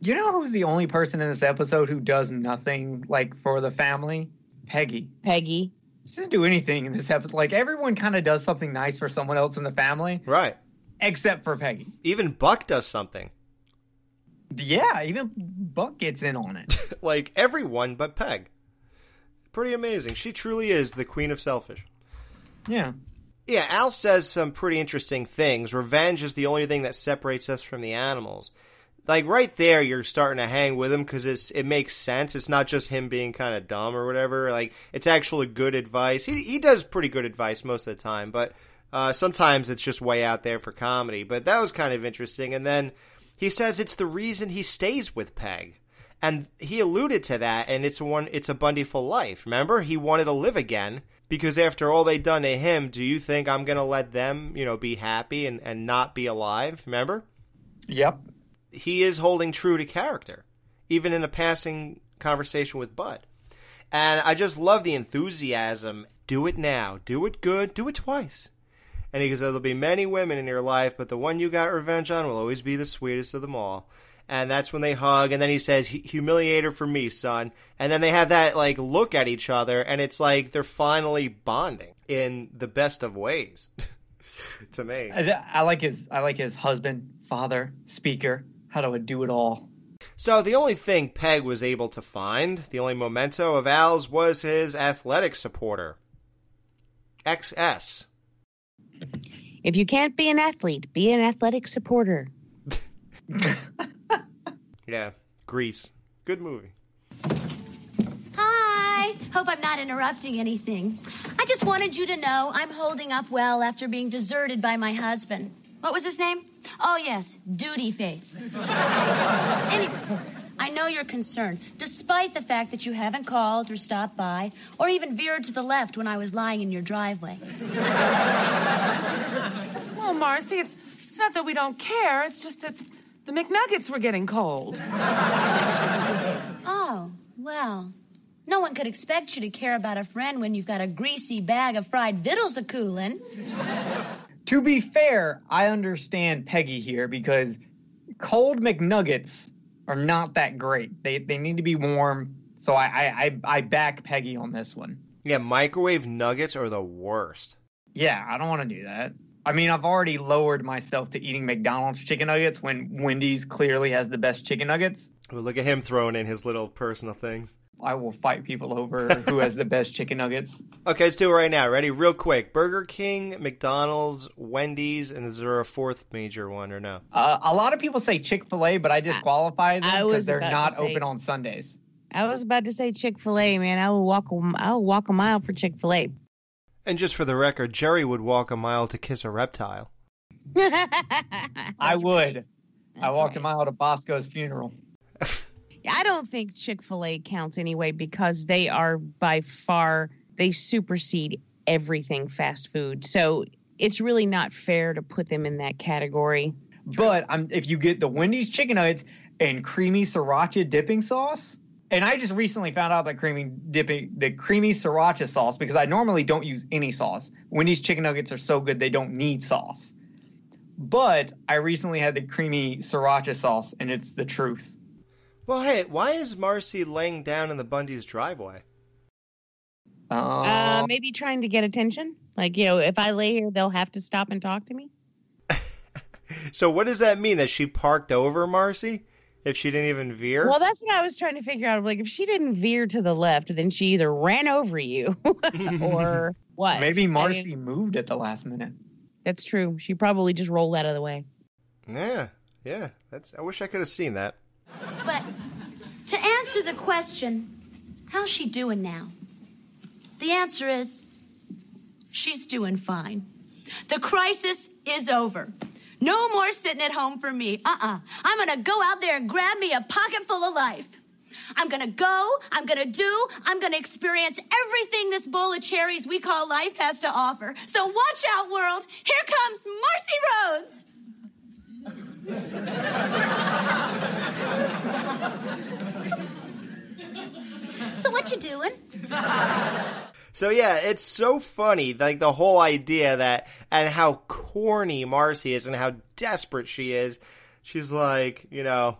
you know who's the only person in this episode who does nothing like for the family peggy Peggy. she doesn't do anything in this episode like everyone kind of does something nice for someone else in the family Right. except for peggy Even Buck does something. yeah even buck gets in on it [LAUGHS] like everyone but Peg. Pretty amazing. She truly is the queen of selfish. yeah Yeah, Al says some pretty interesting things. Revenge is the only thing that separates us from the animals. Like right there, you're starting to hang with him because it's it makes sense. It's not just him being kind of dumb or whatever. Like it's actually good advice. He he does pretty good advice most of the time, but uh, sometimes it's just way out there for comedy. But that was kind of interesting. And then he says it's the reason he stays with Peg. And he alluded to that, and it's one. It's a Bundy for life. Remember, he wanted to live again because after all they done to him, do you think I'm gonna let them, you know, be happy and and not be alive? Remember? Yep. He is holding true to character, even in a passing conversation with Bud. And I just love the enthusiasm. Do it now. Do it good. Do it twice. And he goes, There'll be many women in your life, but the one you got revenge on will always be the sweetest of them all. And that's when they hug, and then he says, Humiliate her for me, son. And then they have that, like, look at each other, and it's like they're finally bonding in the best of ways. to me. I, I like his I like his husband, father, speaker. How do I do it all? So the only thing Peg was able to find, the only memento of Al's, was his athletic supporter. XS. If you can't be an athlete, be an athletic supporter. Yeah, Grease. Good movie. Hi. Hope I'm not interrupting anything. I just wanted you to know I'm holding up well after being deserted by my husband. What was his name? Oh, yes, Duty Face. [LAUGHS] anyway, I know you're concerned, despite the fact that you haven't called or stopped by or even veered to the left when I was lying in your driveway. [LAUGHS] Well, Marcy, it's it's not that we don't care. It's just that the McNuggets were getting cold. [LAUGHS] Oh, well. No one could expect you to care about a friend when you've got a greasy bag of fried victuals a coolin'. To be fair, I understand Peggy here because cold McNuggets are not that great. They they need to be warm. So I I I, I back Peggy on this one. Yeah, microwave nuggets are the worst. Yeah, I don't want to do that. I mean, I've already lowered myself to eating McDonald's chicken nuggets when Wendy's clearly has the best chicken nuggets. Well, look at him throwing in his little personal things. I will fight people over who has the best chicken nuggets. [LAUGHS] Okay, let's do it right now. Ready? Real quick. Burger King, McDonald's, Wendy's, and is there a fourth major one or no? Uh, a lot of people say Chick Fil A, but I disqualify them because they're not say- open on Sundays. I was about to say Chick Fil A, man. I will walk. a- I will walk a mile for Chick Fil A. And just for the record, Jerry would walk a mile to kiss a reptile. [LAUGHS] I would. I walked a mile to Bosco's funeral. [LAUGHS] I don't think Chick Fil A counts anyway because they are by far they supersede everything fast food. So it's really not fair to put them in that category. But um, if you get the Wendy's chicken nuggets and creamy sriracha dipping sauce, and I just recently found out that creamy dipping the creamy sriracha sauce because I normally don't use any sauce. Wendy's chicken nuggets are so good they don't need sauce. But I recently had the creamy sriracha sauce, and it's the truth. Well, hey, why is Marcy laying down in the Bundy's driveway? Uh, maybe trying to get attention. Like you know, if I lay here, they'll have to stop and talk to me. [LAUGHS] So what does that mean? That she parked over Marcy? If she didn't even veer? Well, that's what I was trying to figure out. Like, if she didn't veer to the left, then she either ran over you [LAUGHS] or [LAUGHS] what? Maybe I Marcy mean, moved at the last minute. that's true. She probably just rolled out of the way. Yeah, yeah. That's. I wish I could have seen that. But to answer the question, how's she doing now? The answer is she's doing fine. The crisis is over. No more sitting at home for me. Uh uh-uh. uh. i am gonna go out there and grab me a pocket full of life. I'm gonna go, I'm gonna do, I'm gonna experience everything this bowl of cherries we call life has to offer. So watch out, world. Here comes Marcy Rhodes. [LAUGHS] So what you doing? So yeah, it's so funny, like the whole idea that and how corny Marcy is and how desperate she is. She's like, you know,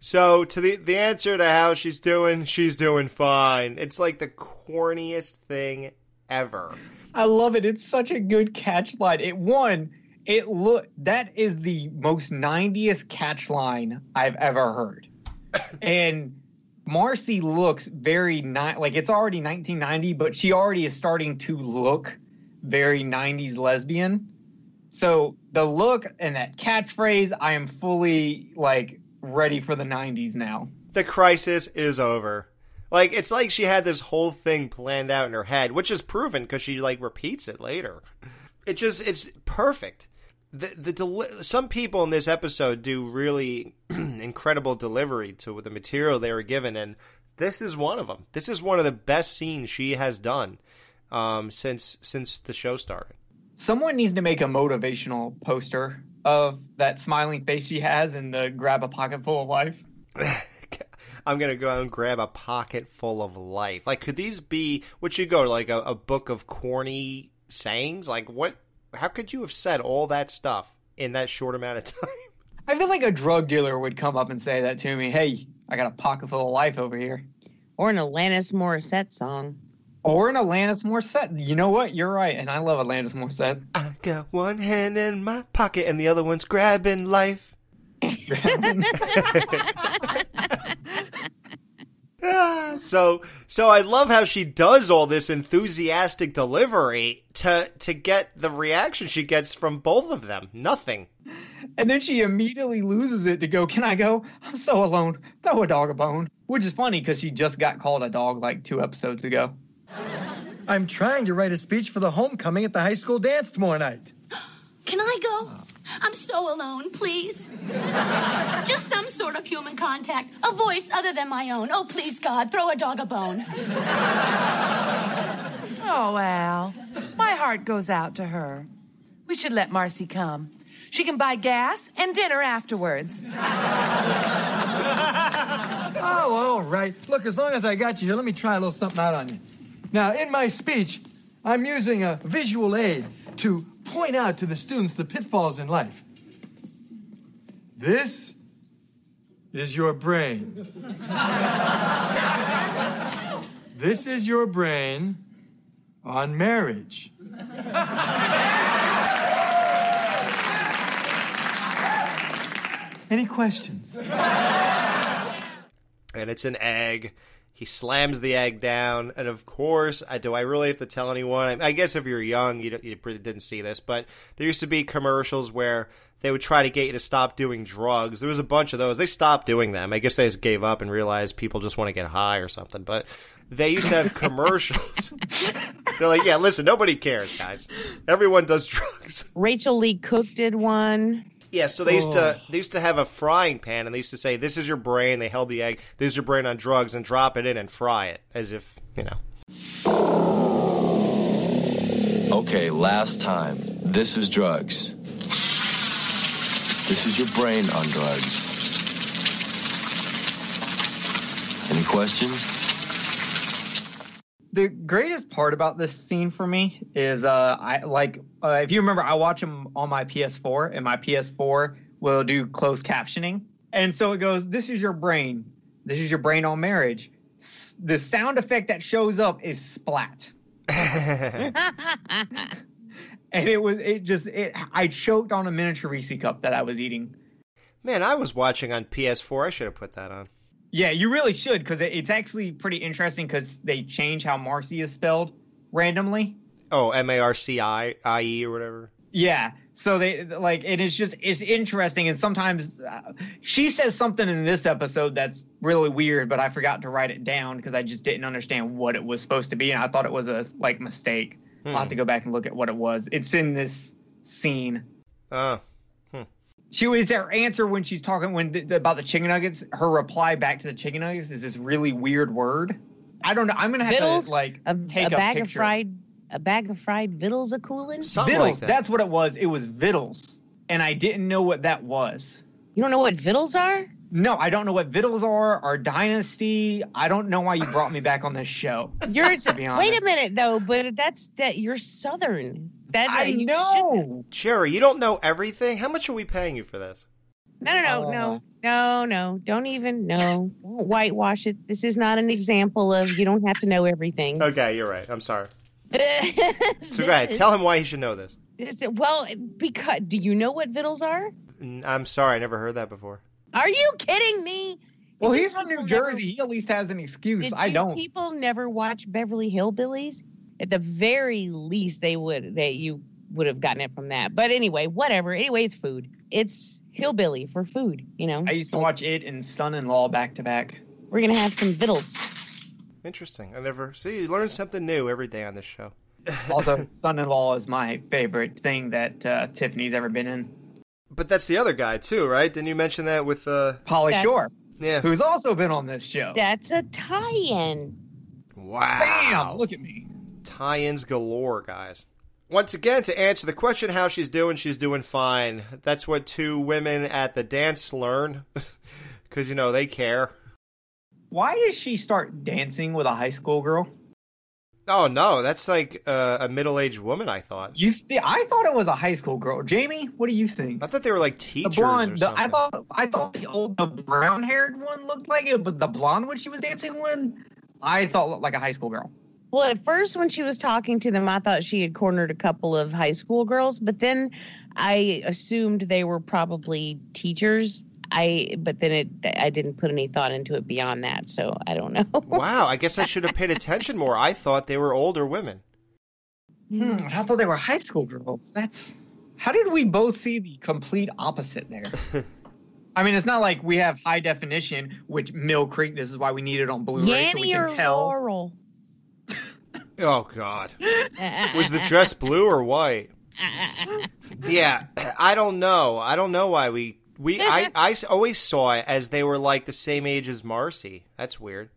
so to the the answer to how she's doing, she's doing fine. It's like the corniest thing ever. I love it. It's such a good catch line. It won. It look that is the most 90s catch line I've ever heard. [LAUGHS] and Marcy looks very ni- like it's already 1990, but she already is starting to look very 90s lesbian. So the look and that catchphrase, I am fully like ready for the 90s now. The crisis is over. Like it's like she had this whole thing planned out in her head, which is proven because she like repeats it later. It just it's perfect. The the deli- some people in this episode do really [CLEARS THROAT] incredible delivery to the material they were given, and this is one of them. This is one of the best scenes she has done um, since since the show started. Someone needs to make a motivational poster of that smiling face she has and the grab a pocket full of life. [LAUGHS] I'm gonna go out and grab a pocket full of life. Like, could these be? Would you go like a, a book of corny sayings? Like, what? How could you have said all that stuff in that short amount of time? [LAUGHS] I feel like a drug dealer would come up and say that to me. Hey, I got a pocket full of life over here. Or an Alanis Morissette song. Or an Alanis Morissette. You know what? You're right, and I love Alanis Morissette. I got one hand in my pocket and the other one's grabbing life. [LAUGHS] [LAUGHS] [LAUGHS] So so I love how she does all this enthusiastic delivery to to get the reaction she gets from both of them. Nothing. And then she immediately loses it to go, Can I go? I'm so alone. Throw a dog a bone. Which is funny because she just got called a dog like two episodes ago. I'm trying to write a speech for the homecoming at the high school dance tomorrow night. [GASPS] Can I go? I'm so alone, please. Just some sort of human contact, a voice other than my own. Oh, please, God, throw a dog a bone. Oh, Al, my heart goes out to her. We should let Marcy come. She can buy gas and dinner afterwards. [LAUGHS] Oh, all right. Look, as long as I got you here, let me try a little something out on you. Now, in my speech, I'm using a visual aid to point out to the students the pitfalls in life. This is your brain. this is your brain on marriage. Any questions? and it's an egg. He slams the egg down, and of course, I, do I really have to tell anyone? I, I guess if you're young, you, don't- you didn't see this, but there used to be commercials where they would try to get you to stop doing drugs. There was a bunch of those. They stopped doing them. I guess they just gave up and realized people just want to get high or something. But they used to have [LAUGHS] commercials. They're like, yeah, listen, nobody cares, guys. Everyone does drugs. Rachael Leigh Cook did one. Yeah, so they used to Oh. they used to have a frying pan, and they used to say, "This is your brain." They held the egg. This is your brain on drugs, and drop it in and fry it as if you know. Okay, last time. This is drugs. This is your brain on drugs. Any questions? The greatest part about this scene for me is uh I like uh, if you remember I watch them on my PS4 and my PS4 will do closed captioning. And so it goes this is your brain. This is your brain on marriage. S- The sound effect that shows up is splat. [LAUGHS] and it was it just it I choked on a miniature Reese cup that I was eating. Man, I was watching on PS4. I should have put that on. Yeah, you really should because it's actually pretty interesting because they change how Marcy is spelled randomly. Oh, M A R C I I E or whatever. Yeah. So they like it is just it's interesting and sometimes uh, she says something in this episode that's really weird but I forgot to write it down because I just didn't understand what it was supposed to be and I thought it was a like mistake. I'll have to go back and look at what it was. It's in this scene. Oh. She was her answer when she's talking when th- about the chicken nuggets. Her reply back to the chicken nuggets is this really weird word. I don't know. I'm gonna have Vittles? to like A, take a bag of fried a bag of fried vittles a coolin'? Vittles. That's what it was. It was vittles, and I didn't know what that was. You don't know what vittles are? No, I don't know what vittles are. Our dynasty. I don't know why you brought me back on this show. You're to be honest. wait a minute though, but that's that you're southern. That I you know. Jerry, you don't know everything. How much are we paying you for this? No, no, no, no, no, no. Don't even no. [LAUGHS] Don't whitewash it. This is not an example of you don't have to know everything. Okay, you're right. I'm sorry. [LAUGHS] So This go ahead. is- Tell him why he should know this. Is it- well, because do you know what vittles are? I'm sorry. I never heard that before. Are you kidding me? Well, Did he's from New people never- Jersey. He at least has an excuse. Did I you don't. people never watch Beverly Hillbillies? At the very least, they would that you would have gotten it from that. But anyway, whatever. Anyway, it's food. It's hillbilly for food. You know. I used to watch it and Son-in-Law back to back. We're gonna have some vittles. Interesting. I never see. You learn something new every day on this show. [LAUGHS] Also, son-in-law is my favorite thing that uh, Tiffani's ever been in. But that's the other guy too, right? Didn't you mention that with uh Pauly That's- Shore, Yeah. who's also been on this show. That's a tie-in. Wow. Bam! Look at me. Tie-ins galore, guys. Once again, to answer the question how she's doing, she's doing fine. That's what two women at the dance learn. [LAUGHS] Because, you know, they care. Why does she start dancing with a high school girl? Oh, no, that's like uh, a middle aged woman, I thought. You th- I thought it was a high school girl. Jamie, what do you think? I thought they were like teachers. The blonde, the, I thought I thought the old the brown haired one looked like it, but the blonde one she was dancing with, I thought looked like a high school girl. Well, at first, when she was talking to them, I thought she had cornered a couple of high school girls, but then I assumed they were probably teachers. I, but then it, I didn't put any thought into it beyond that, so I don't know. [LAUGHS] wow, I guess I should have paid attention more. I thought they were older women. Hmm, I thought they were high school girls. That's how did we both see the complete opposite there? [LAUGHS] I mean, it's not like we have high definition, which Mill Creek. This is why we need it on Blu-ray so we can or tell. Laurel? Oh, God. [LAUGHS] Was the dress blue or white? [LAUGHS] Yeah, I don't know. I don't know why we we I I s- always saw it as they were like the same age as Marcy. That's weird.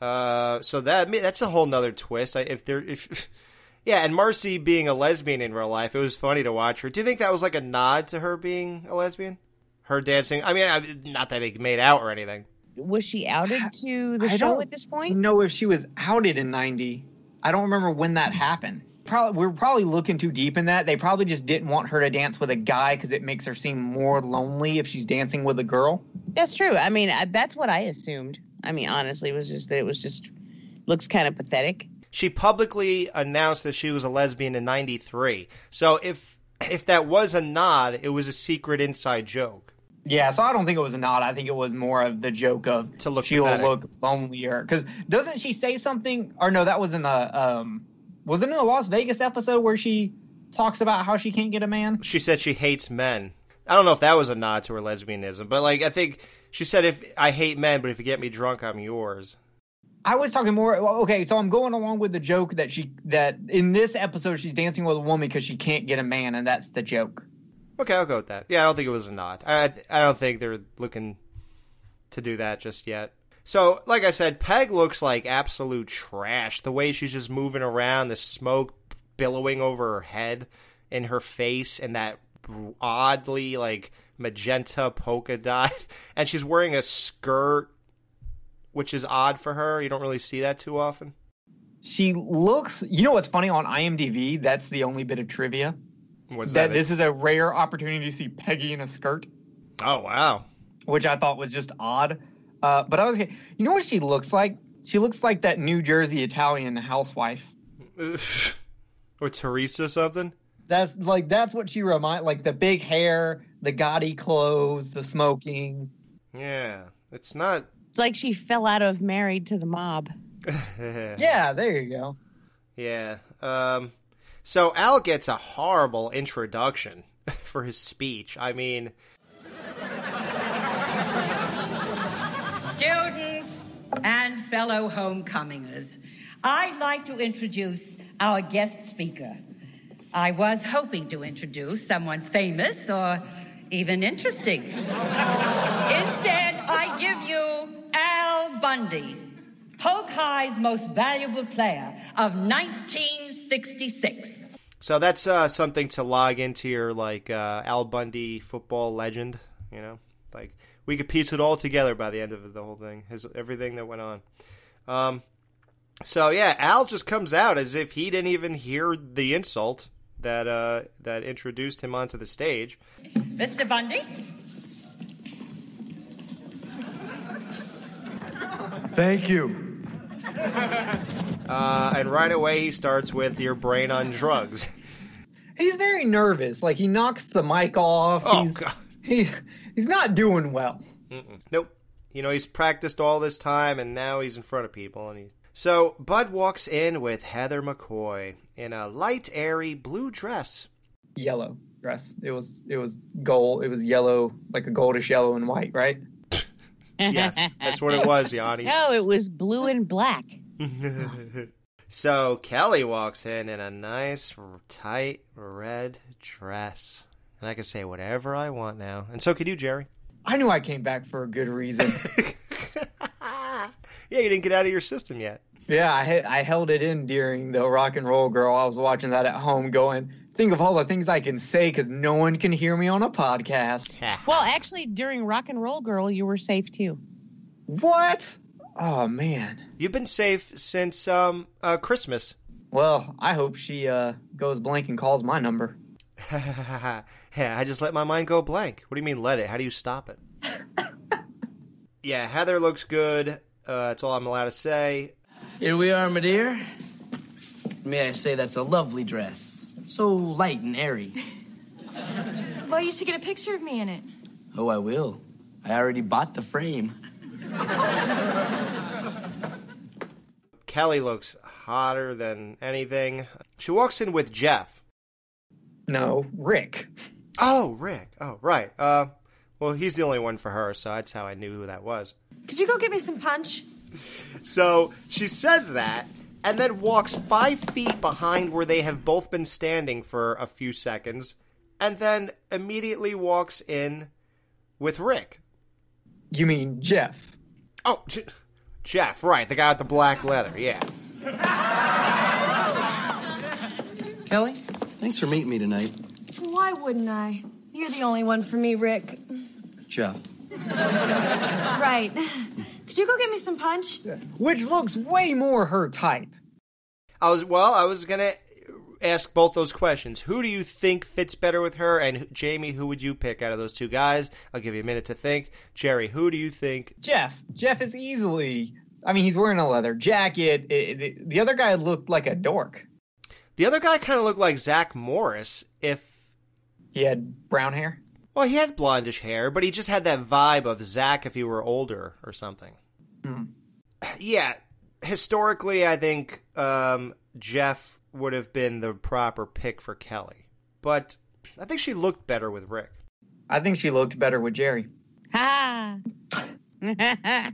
Uh, so that I mean, that's a whole nother twist. I, if there if [LAUGHS] yeah, and Marcy being a lesbian in real life, it was funny to watch her. Do you think that was like a nod to her being a lesbian? Her dancing. I mean, I, not that they made out or anything. Was she outed to the I show at this point? know if she was outed in '90. I don't remember when that happened. Probably we're probably looking too deep in that. They probably just didn't want her to dance with a guy because it makes her seem more lonely if she's dancing with a girl. That's true. I mean, I, that's what I assumed. I mean, honestly, it was just that it was just looks kind of pathetic. She publicly announced that she was a lesbian in '93. So if if that was a nod, it was a secret inside joke. Yeah, so I don't think it was a nod. I think it was more of the joke of To look she'll pathetic. look lonelier. Because doesn't she say something? Or no, that was in the um, was it in the Las Vegas episode where she talks about how she can't get a man? She said she hates men. I don't know if that was a nod to her lesbianism, but like I think she said if I hate men, but if you get me drunk, I'm yours. I was talking more. Okay, so I'm going along with the joke that she that in this episode she's dancing with a woman because she can't get a man, and that's the joke. Okay, I'll go with that. Yeah, I don't think it was a nod. I I don't think they're looking to do that just yet. So, like I said, Peg looks like absolute trash. The way she's just moving around, the smoke billowing over her head, in her face, and that oddly like magenta polka dot, [LAUGHS] and she's wearing a skirt, which is odd for her. You don't really see that too often. She looks. You know what's funny on IMDb? That's the only bit of trivia. What's that that? this is a rare opportunity to see Peggy in a skirt. Oh wow. which I thought was just odd. Uh, but I was, you know what she looks like? She looks like that New Jersey Italian housewife. [SIGHS] or Teresa something. That's like that's what she remind like the big hair, the gaudy clothes, the smoking. Yeah, it's not. It's like she fell out of Married to the Mob. [LAUGHS] Yeah, there you go. Yeah. Um, so Al gets a horrible introduction [LAUGHS] for his speech. I mean, Students and fellow homecomingers, I'd like to introduce our guest speaker. I was hoping to introduce someone famous or even interesting. Instead, I give you Al Bundy, Polk High's most valuable player of 1966. so that's uh, something to log into your like uh, Al Bundy football legend. You know, like we could piece it all together by the end of the whole thing. His everything that went on. Um, so yeah, Al just comes out as if he didn't even hear the insult that uh, that introduced him onto the stage. Mr. Bundy? Thank you. [LAUGHS] Uh, and right away he starts with your brain on drugs. He's very nervous. Like he knocks the mic off. Oh, he's, God. He's he's not doing well. Mm-mm. Nope. You know, he's practiced all this time and now he's in front of people and he So Bud walks in with Heather McCoy in a light airy blue dress. Yellow dress. It was it was gold. It was yellow, like a goldish yellow and white, right? Yes, that's what it was, Yanni. [LAUGHS] No, it was blue and black. [LAUGHS] So Kelly walks in in a nice, tight red dress. And I can say whatever I want now. And so could you, Jerry. I knew I came back for a good reason. [LAUGHS] Yeah, you didn't get out of your system yet. yeah, I I held it in during the rock and roll girl. I was watching that at home, going, think of all the things I can say because no one can hear me on a podcast. [LAUGHS] Well, actually, during Rock and Roll Girl, you were safe too. What? Oh man. You've been safe since um uh, Christmas. Well, I hope she uh, goes blank and calls my number. [LAUGHS] yeah, I just let my mind go blank. What do you mean let it? How do you stop it? [LAUGHS] yeah, Heather looks good. Uh, that's all I'm allowed to say. Here we are, my dear. May I say that's a lovely dress. So light and airy. [LAUGHS] Well, you should get a picture of me in it. Oh, I will. I already bought the frame. Kelly looks hotter than anything. She walks in with Jeff. No, Rick. Oh, Rick. Oh, right. Uh, well, he's the only one for her, so that's how I knew who that was. Could you go get me some punch? So she says that, and then walks five feet behind where they have both been standing for a few seconds, and then immediately walks in with Rick. You mean Jeff? Oh, J- Jeff, right, the guy with the black leather, yeah. Kelly, thanks for meeting me tonight. Why wouldn't I? You're the only one for me, Rick. Jeff. Right. Could you go get me some punch? Which looks way more her type. I was well. I was gonna ask both those questions. Who do you think fits better with her? And Jamie, who would you pick out of those two guys? I'll give you a minute to think. Jerry, who do you think? Jeff. Jeff is easily. I mean, he's wearing a leather jacket. It- it- the other guy looked like a dork. The other guy kind of looked like Zach Morris. If he had brown hair. Well, he had blondish hair, but he just had that vibe of Zach if he were older or something. Hmm. Yeah, historically, I think um, Jeff would have been the proper pick for Kelly, but I think she looked better with Rick. I think she looked better with Jerry. Ha! [LAUGHS]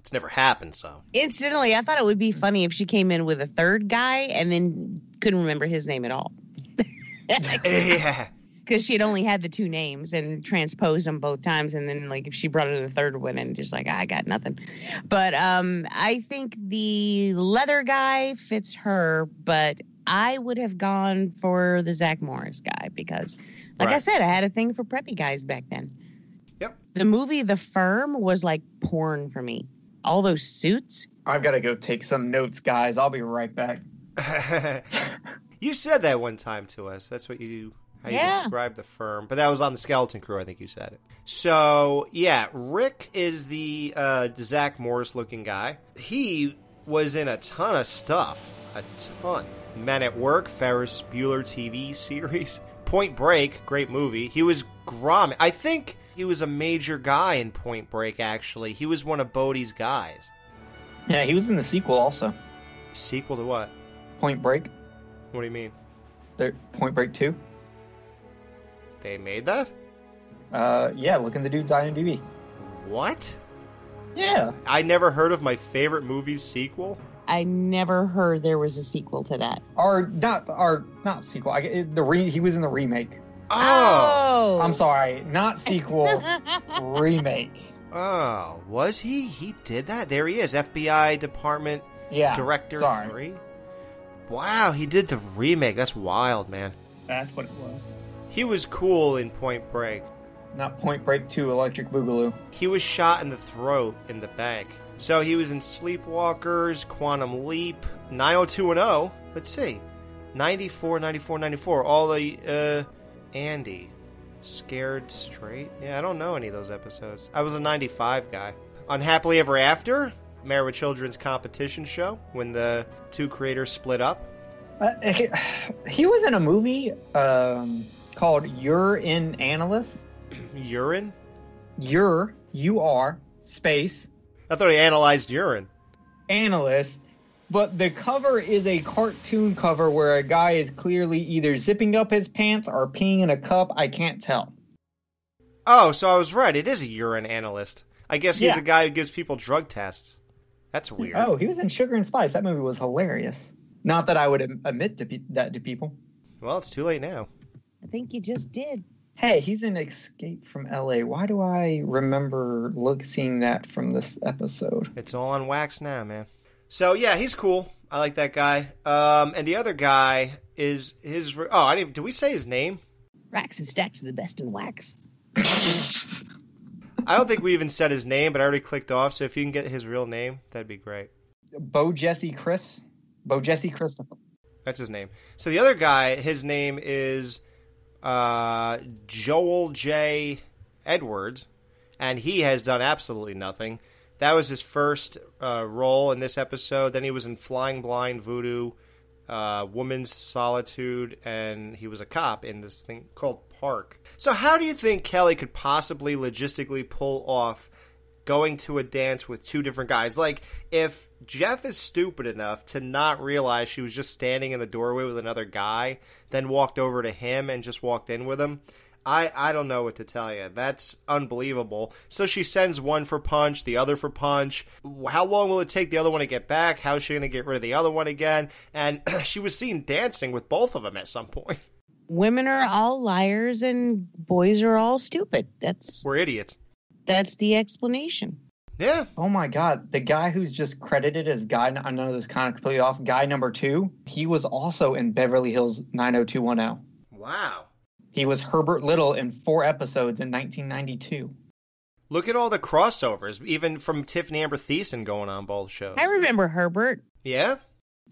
It's never happened, so. Incidentally, I thought it would be funny if she came in with a third guy and then couldn't remember his name at all. [LAUGHS] [LAUGHS] yeah. Because she had only had the two names and transposed them both times, and then like if she brought in a third one and just like I got nothing. But um, I think the leather guy fits her, but I would have gone for the Zach Morris guy because, like I said, I had a thing for preppy guys back then. Yep. The movie The Firm was like porn for me. All those suits. I've got to go take some notes, guys. I'll be right back. [LAUGHS] you said that one time to us. That's what you how you Yeah. described the firm, but that was on the Skeleton Crew. I think you said it. So yeah, Rick is the uh, Zach Morris looking guy. He was in a ton of stuff, a ton. Men at Work, Ferris Bueller TV series, [LAUGHS] Point Break, great movie. He was Grom. I think he was a major guy in Point Break. Actually, he was one of Bodhi's guys. Yeah, he was in the sequel also. Sequel to what? Point Break. What do you mean? There, Point Break 2. They made that? Uh, yeah, look in the dude's IMDb. What? Yeah. I never heard of my favorite movie's sequel. I never heard there was a sequel to that. Or not, or not sequel. I, the re, he was in the remake. Oh. I'm sorry, not sequel, [LAUGHS] remake. Oh, was he? He did that. There he is, FBI Department Yeah, Director sorry. Three. Wow, he did the remake. That's wild, man. That's what it was. He was cool in Point Break. Not Point Break 2, Electric Boogaloo. He was shot in the throat in the bank. So he was in Sleepwalkers, Quantum Leap, 90210. Let's see. 94, 94, 94. All the, uh, Andy. Scared Straight? Yeah, I don't know any of those episodes. I was a 95 guy. Unhappily Ever After, Married with Children's competition show, when the two creators split up. Uh, he, [SIGHS] he was in a movie um, called You're Analyst. [CLEARS THROAT] Urine? You're, you are, space, I thought he analyzed urine. analyst. But the cover is a cartoon cover where a guy is clearly either zipping up his pants or peeing in a cup. I can't tell. Oh, so I was right. It is a urine analyst. I guess he's Yeah. the guy who gives people drug tests. That's weird. Oh, he was in Sugar and Spice. That movie was hilarious. Not that I would admit to pe- that to people. Well, it's too late now. I think you just did. Hey, he's in Escape from L.A. Why do I remember look seeing that from this episode? It's all on wax now, man. So yeah, he's cool. I like that guy. Um, and the other guy is his. Oh, I didn't. Did we say his name? Racks and stacks are the best in wax. I don't think we even said his name, but I already clicked off. So if you can get his real name, that'd be great. Bojesse Chris, Bojesse Christopher. That's his name. So the other guy, his name is uh, Joel J. Edwards, and he has done absolutely nothing. That was his first uh, role in this episode. Then he was in Flying Blind, Voodoo, uh, Woman's Solitude, and he was a cop in this thing called Park. So how do you think Kelly could possibly logistically pull off going to a dance with two different guys? Like if Jeff is stupid enough to not realize she was just standing in the doorway with another guy, then walked over to him and just walked in with him. I, I don't know what to tell you. That's unbelievable. So she sends one for punch, the other for punch. How long will it take the other one to get back? How is she going to get rid of the other one again? And [CLEARS THROAT] she was seen dancing with both of them at some point. Women are all liars and boys are all stupid. That's We're idiots. That's the explanation. Yeah. Oh my God, the guy who's just credited as guy. I know this kind of completely off. Guy number two. He was also in Beverly Hills 90210. Wow. He was Herbert Little in four episodes in 1992. Look at all the crossovers, even from Tiffani Amber Thiessen going on both shows. I remember Herbert. Yeah?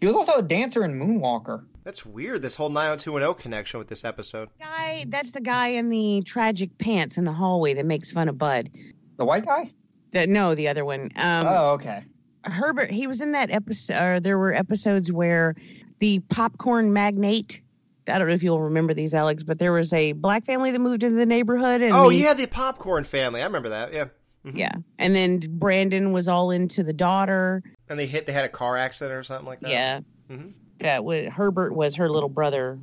He was also a dancer in Moonwalker. That's weird, this whole 90210 connection with this episode. Guy, that's the guy in the tragic pants in the hallway that makes fun of Bud. The white guy? The, no, the other one. Um, oh, okay. Herbert, he was in that episode. Or there were episodes where the popcorn magnate. I don't know if you'll remember these, Alex, but there was a black family that moved into the neighborhood. And oh, the- yeah, the popcorn family. I remember that, yeah. yeah. And then Brandon was all into the daughter. And they hit, they had a car accident or something like that? Yeah. Mhm. That was Herbert was her little brother,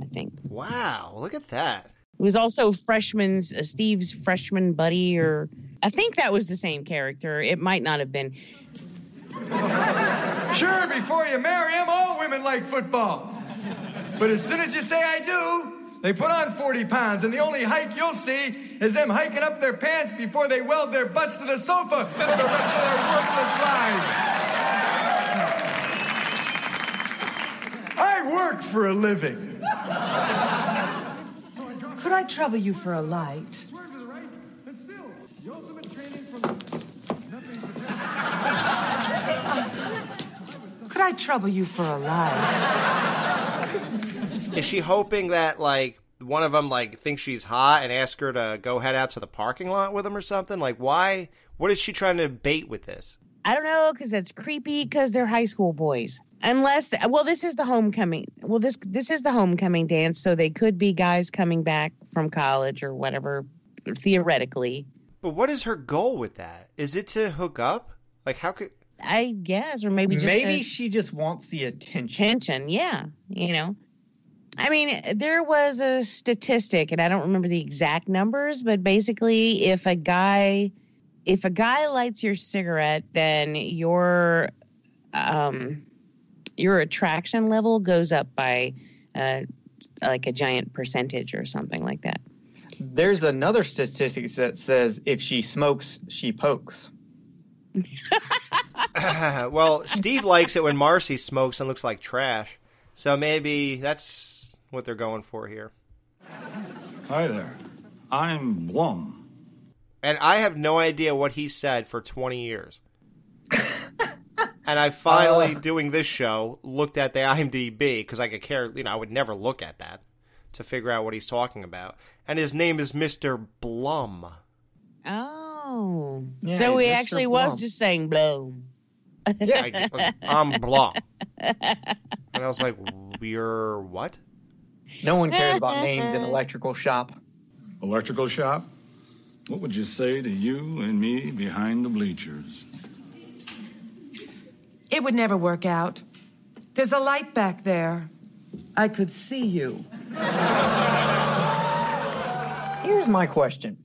I think. Wow, look at that. It was also freshman's uh, Steve's freshman buddy, or I think that was the same character. It might not have been. [LAUGHS] Sure, before you marry him, all women like football. But as soon as you say I do, they put on 40 pounds, and the only hike you'll see is them hiking up their pants before they weld their butts to the sofa for the rest of their worthless lives. I work for a living. Could I trouble you for a light? Could I trouble you for a light? Is she hoping that, like, one of them, like, thinks she's hot and ask her to go head out to the parking lot with him or something? Like, why? What is she trying to bait with this? I don't know because that's creepy because they're high school boys. Unless, well, this is the homecoming. Well, this this is the homecoming dance, so they could be guys coming back from college or whatever, theoretically. But what is her goal with that? Is it to hook up? Like, how could. I guess, or maybe just Maybe to- she just wants the attention. attention. Yeah, you know. I mean, there was a statistic, and I don't remember the exact numbers, but basically, if a guy, if a guy lights your cigarette, then your, um, your attraction level goes up by, uh, like a giant percentage or something like that. There's another statistic that says if she smokes, she pokes. [LAUGHS] [LAUGHS] well, Steve likes it when Marcy smokes and looks like trash. So maybe that's what they're going for here. Hi there. I'm Blum. And I have no idea what he said for 20 years. [LAUGHS] and I finally, oh. doing this show, looked at the IMDb because I could care, you know, I would never look at that to figure out what he's talking about. And his name is Mr. Blum. Oh, Yeah, so he Mr. actually was just saying bloom. I, uh, I'm Blum. [LAUGHS] And I was like, you're what? No one cares about names in electrical shop. Electrical shop? What would you say to you and me behind the bleachers? It would never work out. There's a light back there. I could see you. Here's my question.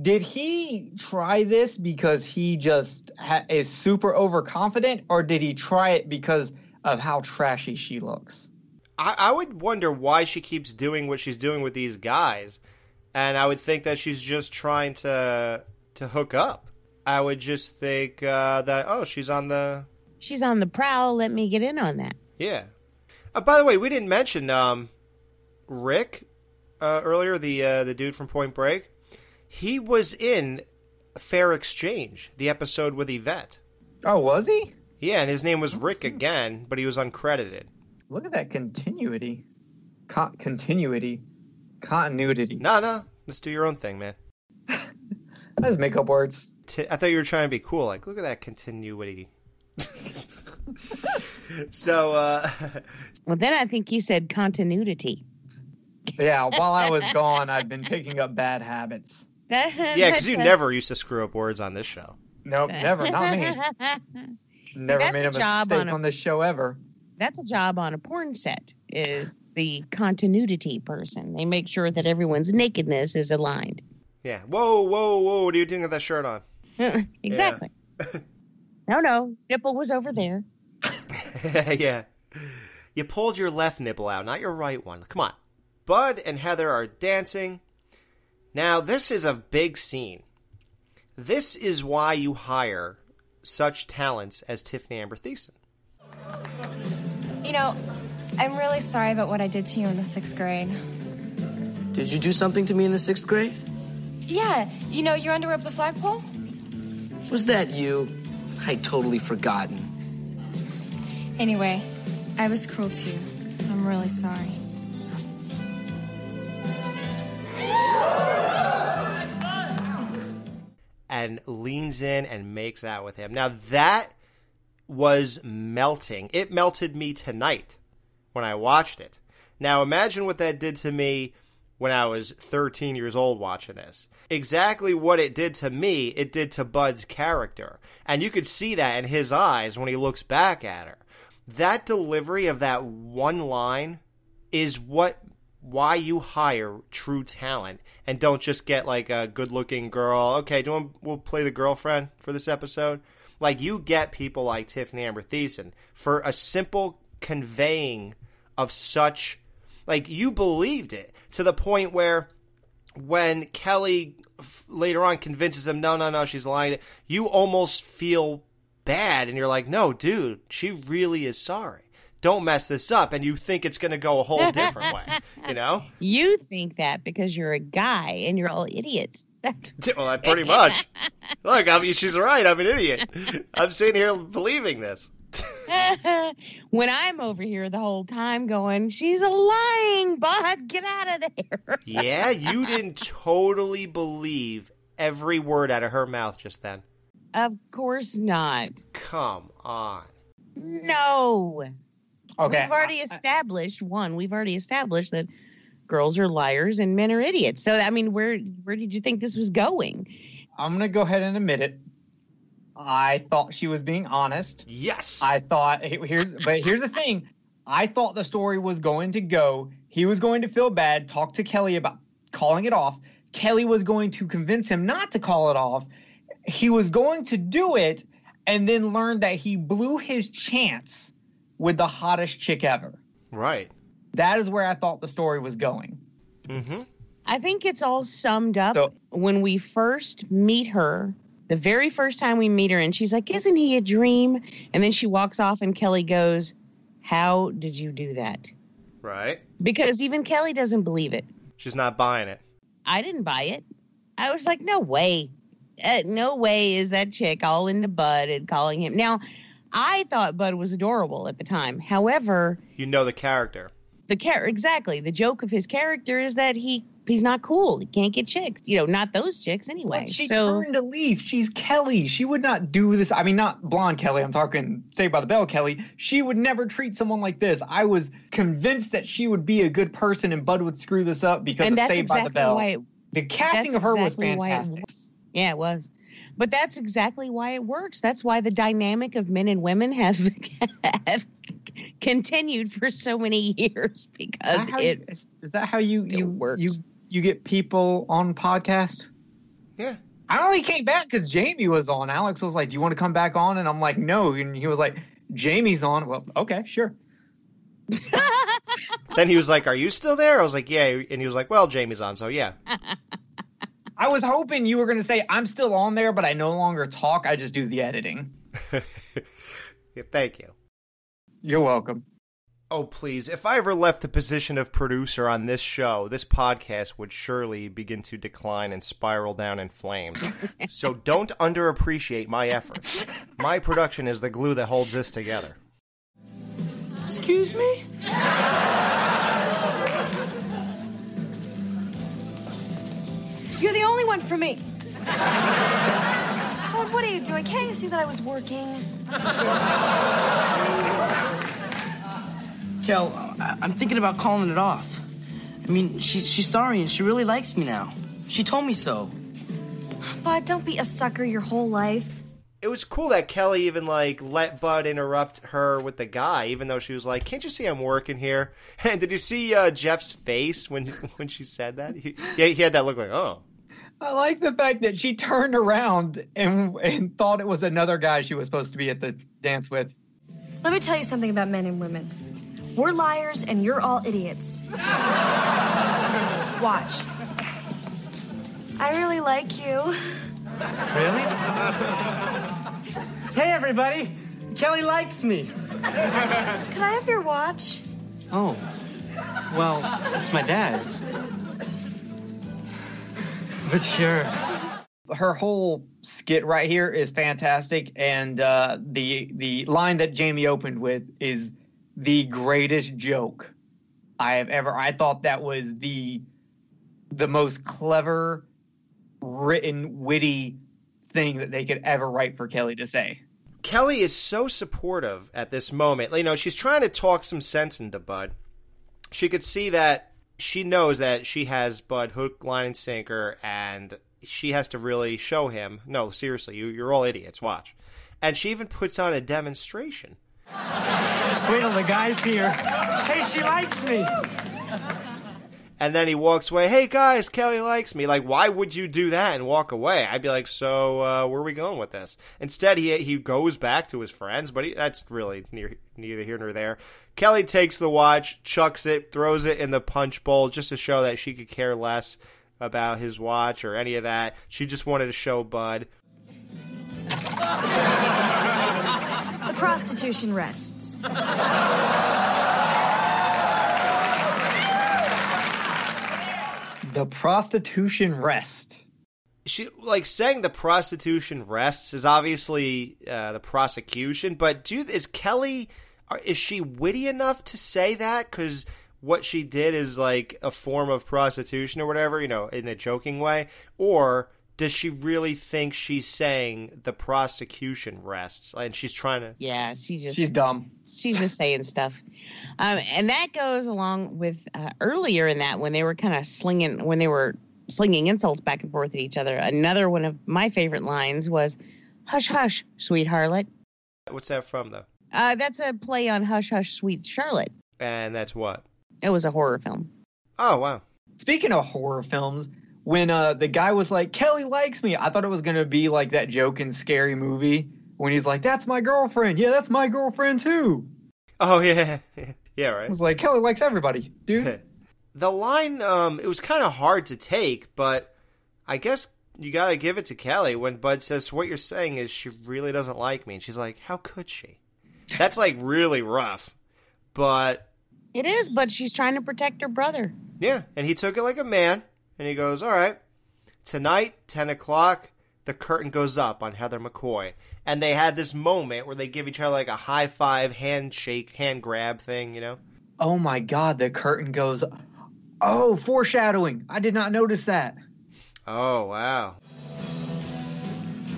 Did he try this because he just ha- is super overconfident, or did he try it because of how trashy she looks. I, I would wonder why she keeps doing what she's doing with these guys, and I would think that she's just trying to to hook up. I would just think uh, that oh, she's on the She's on the prowl. Let me get in on that. yeah. Uh, by the way, we didn't mention um, Rick uh, earlier, the uh, the dude from Point Break. He was in Fair Exchange, the episode with Yvette. Oh, was he? Yeah, and his name was Rick again, but he was uncredited. Look at that continuity. Con- continuity. Continuity. No, no. Let's do your own thing, man. [LAUGHS] Let's make up words. I thought you were trying to be cool. Like, look at that continuity. [LAUGHS] so, uh, [LAUGHS] Well, then I think you said continuity. Yeah, while I was gone, I've been picking up bad habits. yeah, because you never used to screw up words on this show. Nope, never. Not me. Never that's made a a job mistake on on, this show ever. That's a job on a porn set. Is the continuity person? They make sure that everyone's nakedness is aligned. Yeah. Whoa, whoa, whoa! What are you doing with that shirt on? [LAUGHS] exactly. no, no, nipple was over there. [LAUGHS] yeah. You pulled your left nipple out, not your right one. Come on. Bud and Heather are dancing. Now, this is a big scene. This is why you hire such talents as Tiffani Amber Thiessen. You know, I'm really sorry about what I did to you in the sixth grade. Did you do something to me in the sixth grade? Yeah, you know, your underwear up the flagpole? Was that you? I'd totally forgotten. Anyway, I was cruel to you. I'm really sorry. and leans in and makes out with him. Now that was melting. It melted me tonight when I watched it. Now imagine what that did to me when I was 13 years old watching this. Exactly what it did to me, it did to Bud's character. And you could see that in his eyes when he looks back at her. That delivery of that one line is what why you hire true talent and don't just get like a good looking girl. Okay, do want, we'll play the girlfriend for this episode? Like you get people like Tiffani Amber Thiessen for a simple conveying of such like you believed it to the point where when Kelly f- later on convinces him no no no she's lying you almost feel bad and you're like no dude she really is sorry. Don't mess this up and you think it's going to go a whole [LAUGHS] different way you know? You think that because you're a guy and you're all idiots. That's [LAUGHS] [LAUGHS] well I pretty much. Look I mean she's right. I'm an idiot. I'm sitting here believing this [LAUGHS] when I'm over here the whole time going, she's a lying bud. Get out of there. [LAUGHS] yeah you didn't totally believe every word out of her mouth just then Of course not. come on No. Okay, We've already established one. We've already established that girls are liars and men are idiots. So I mean, where where did you think this was going? I'm gonna go ahead and admit it. I thought she was being honest. Yes. I thought here's but here's the thing. I thought the story was going to go. He was going to feel bad, talk to Kelly about calling it off. Kelly was going to convince him not to call it off. He was going to do it and then learn that he blew his chance with the hottest chick ever. right That is where I thought the story was going. mm-hmm I think it's all summed up when we first meet her. The very first time we meet her, and she's like, Isn't he a dream? And then she walks off, and Kelly goes, How did you do that? right Because even Kelly doesn't believe it. she's not buying it I didn't buy it. I was like, No way. Uh, no way is that chick all into Bud and calling him. Now, I thought Bud was adorable at the time. However, you know the character the char exactly the joke of his character is that he he's not cool. He can't get chicks. You know, not those chicks anyway. But she so turned a leaf. She's Kelly. She would not do this. I mean, not blonde Kelly. I'm talking Saved by the Bell Kelly. She would never treat someone like this. I was convinced that she would be a good person and Bud would screw this up because and of Saved by the exactly Bell. why it, the casting of her exactly was fantastic. was. Yeah, it was. But that's exactly why it works. That's why the dynamic of men and women has [LAUGHS] have continued for so many [LAUGHS] years because Is that you- it is, is that how you you works. you you get people on podcast? Yeah. I only came back because Jamie was on. Alex was like, "Do you want to come back on?" And I'm like, "No." And he was like, Jamie's on. Well, okay, sure. [LAUGHS] then he was like, "Are you still there?" I was like, "Yeah," and he was like, "Well, Jamie's on, so yeah." I was hoping you were going to say I'm still on there, but I no longer talk. I just do the editing. [LAUGHS] yeah thank you. You're welcome. Oh, please. If I ever left the position of producer on this show, this podcast would surely begin to decline and spiral down in flames. so don't underappreciate my efforts. My production is the glue that holds this together. Excuse me? You're the only one for me. What, are you doing? Can't you see that I was working? Kel, I- I'm thinking about calling it off. I mean, she, she's sorry and she really likes me now. She told me so. Bud, don't be a sucker your whole life. It was cool that Kelly even like let Bud interrupt her with the guy, even though she was like, "Can't you see I'm working here?" [LAUGHS] And did you see uh, Jeff's face when [LAUGHS] when she said that? He, yeah, he had that look like, "Oh." I like the fact that she turned around and and thought it was another guy she was supposed to be at the dance with. Let me tell you something about men and women. We're liars and you're all idiots. Watch. I really like you. Really? hey, everybody. Kelly likes me. Can I have your watch? Oh. Well, it's my dad's. But sure. Her whole skit right here is fantastic, and uh, the the line that Jamie opened with is the greatest joke I have ever. I thought that was the the most clever, written, witty thing that they could ever write for Kelly to say. Kelly is so supportive at this moment. You know, she's trying to talk some sense into Bud. She could see that she knows that she has Bud hook, line, and sinker, and she has to really show him. No, seriously, you, you're all idiots. Watch. And she even puts on a demonstration. Wait till the guy's here. Hey, she likes me. And then he walks away. Hey guys, Kelly likes me. Like, why would you do that and walk away? I'd be like, so uh, where are we going with this? Instead, he he goes back to his friends, but he, that's really near, neither here nor there. Kelly takes the watch, chucks it, throws it in the punch bowl just to show that she could care less about his watch or any of that. She just wanted to show Bud. [LAUGHS] The prostitution rests. The prostitution rest. She like saying the prostitution rests is obviously uh, the prosecution, but do is Kelly are- is she witty enough to say that? Because what she did is like a form of prostitution or whatever, you know, in a joking way, or does she really think she's saying the prosecution rests and she's trying to? Yeah, she just She's dumb. she's just saying stuff, um, and that goes along with uh, earlier in that when they were kind of slinging when they were slinging insults back and forth at each other. Another one of my favorite lines was, "Hush, hush, sweet harlot." What's that from though? Uh, that's a play on "Hush, hush, sweet Charlotte." And that's what? It was a horror film. Oh wow. Speaking of horror films, when uh, the guy was like, Kelly likes me, I thought it was going to be like that joke in Scary Movie when he's like, that's my girlfriend. Yeah, that's my girlfriend too. Oh [LAUGHS] yeah, yeah, right. I was like, Kelly likes everybody, dude. [LAUGHS] the line um it was kind of hard to take but i guess you gotta give it to kelly when bud says so what you're saying is she really doesn't like me and she's like how could she that's like really rough but It is, but she's trying to protect her brother. yeah and he took it like a man and he goes all right tonight 10 o'clock the curtain goes up on heather mccoy and they had this moment where they give each other like a high five handshake hand grab thing you know Oh my God, the curtain goes. Oh, foreshadowing. I did not notice that. oh wow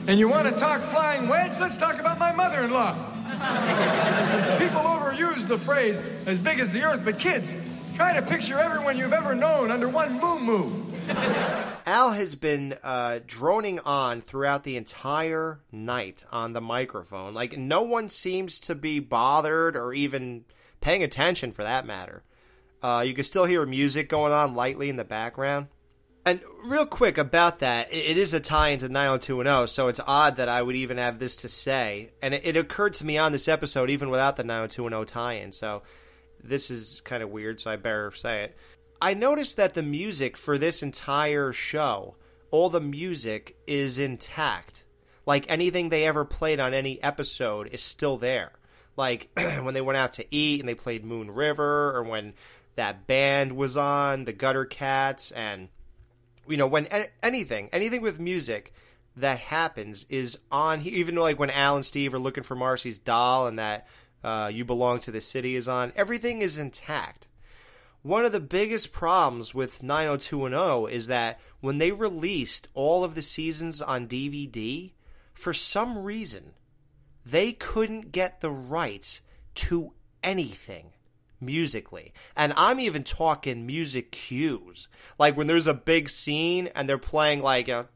And you want to talk flying wedge? Let's talk about my mother-in-law. [LAUGHS] People overuse the phrase as big as the earth, but kids, try to picture everyone you've ever known under one moo moo. Al has been uh, droning on throughout the entire night on the microphone. Like, no one seems to be bothered or even paying attention for that matter. Uh, you can still hear music going on lightly in the background. And real quick about that, it- is a tie into 90210, so it's odd that I would even have this to say. And it, it occurred to me on this episode, even without the 90210 tie in, so this is kind of weird, so I better say it. I noticed that the music for this entire show, all the music is intact. Like anything they ever played on any episode is still there. Like [CLEARS THROAT] when they went out to eat and they played Moon River, or when that band was on, the Gutter Cats, and you know when anything anything with music that happens is on even like when al and steve are looking for marcy's doll and that uh, you belong to the city is on everything is intact one of the biggest problems with 90210 is that when they released all of the seasons on dvd for some reason they couldn't get the rights to anything musically. And I'm even talking music cues. Like when there's a big scene and they're playing like a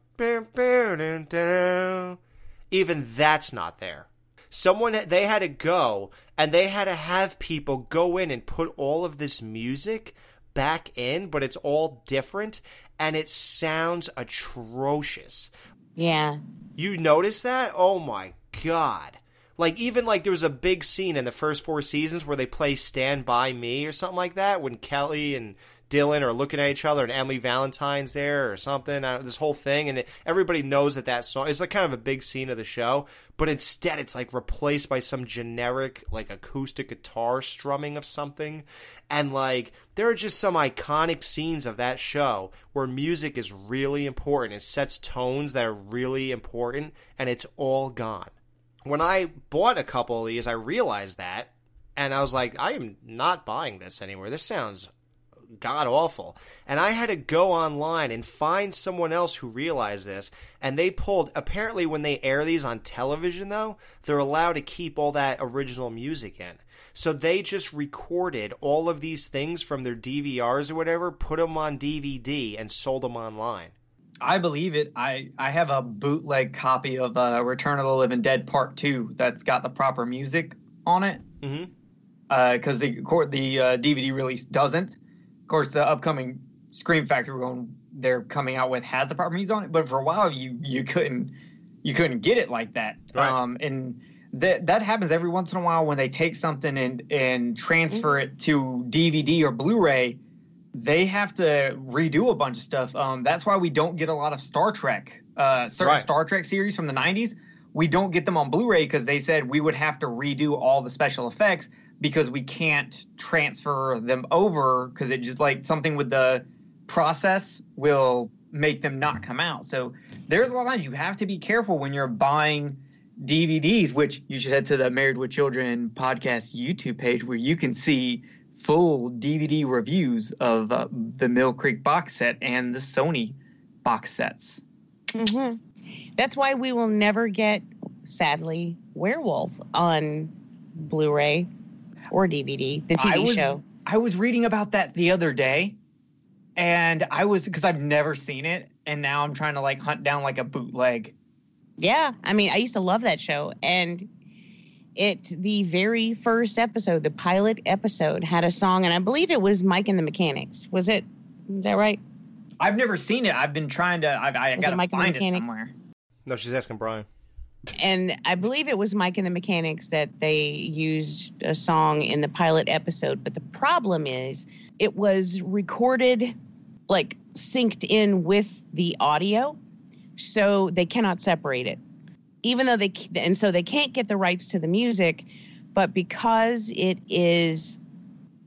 even that's not there. Someone they had to go and they had to have people go in and put all of this music back in, but it's all different and it sounds atrocious. Yeah. You notice that? Oh my god. Like even like there was a big scene in the first four seasons where they play Stand By Me or something like that when Kelly and Dylan are looking at each other and Emily Valentine's there or something. Uh, this whole thing and it, everybody knows that that song is like kind of a big scene of the show, but instead it's like replaced by some generic like acoustic guitar strumming of something. And like there are just some iconic scenes of that show where music is really important. It sets tones that are really important and it's all gone when I bought a couple of these, I realized that, and I was like, I am not buying this anymore. This sounds god awful. And I had to go online and find someone else who realized this, and they pulled. Apparently, when they air these on television, though, they're allowed to keep all that original music in. So they just recorded all of these things from their DVRs or whatever, put them on DVD, and sold them online. I believe it. I I have a bootleg copy of uh, Return of the Living Dead Part Two that's got the proper music on it. Mm-hmm. Because the the uh, DVD release doesn't. Of course, the upcoming Scream Factory one they're coming out with has the proper music on it. But for a while, you you couldn't you couldn't get it like that. Right. Um, and that that happens every once in a while when they take something and and transfer it to DVD or Blu-ray they have to redo a bunch of stuff. Um, that's why we don't get a lot of Star Trek, uh, certain Right. Star Trek series from the 90s. We don't get them on Blu ray because they said we would have to redo all the special effects because we can't transfer them over because it just like something with the process will make them not come out. So there's a lot of times you have to be careful when you're buying DVDs, which you should head to the Married with Children podcast YouTube page where you can see full DVD reviews of uh, the Mill Creek box set and the Sony box sets. hmm That's why we will never get, sadly, Werewolf on Blu-ray or DVD, the TV I was, show. I was reading about that the other day, and I was because I've never seen it, and now I'm trying to like hunt down like a bootleg. Yeah, I mean, I used to love that show, and it the very first episode, the pilot episode, had a song, and I believe it was Mike and the Mechanics. Was it? Is that right? I've never seen it. I've been trying to. I, I Was gotta Mike and the find it somewhere. No, she's asking Brian. And I believe it was Mike and the Mechanics that they used a song in the pilot episode. But the problem is, it was recorded like synced in with the audio, so they cannot separate it. Even though they and so they can't get the rights to the music, but because it is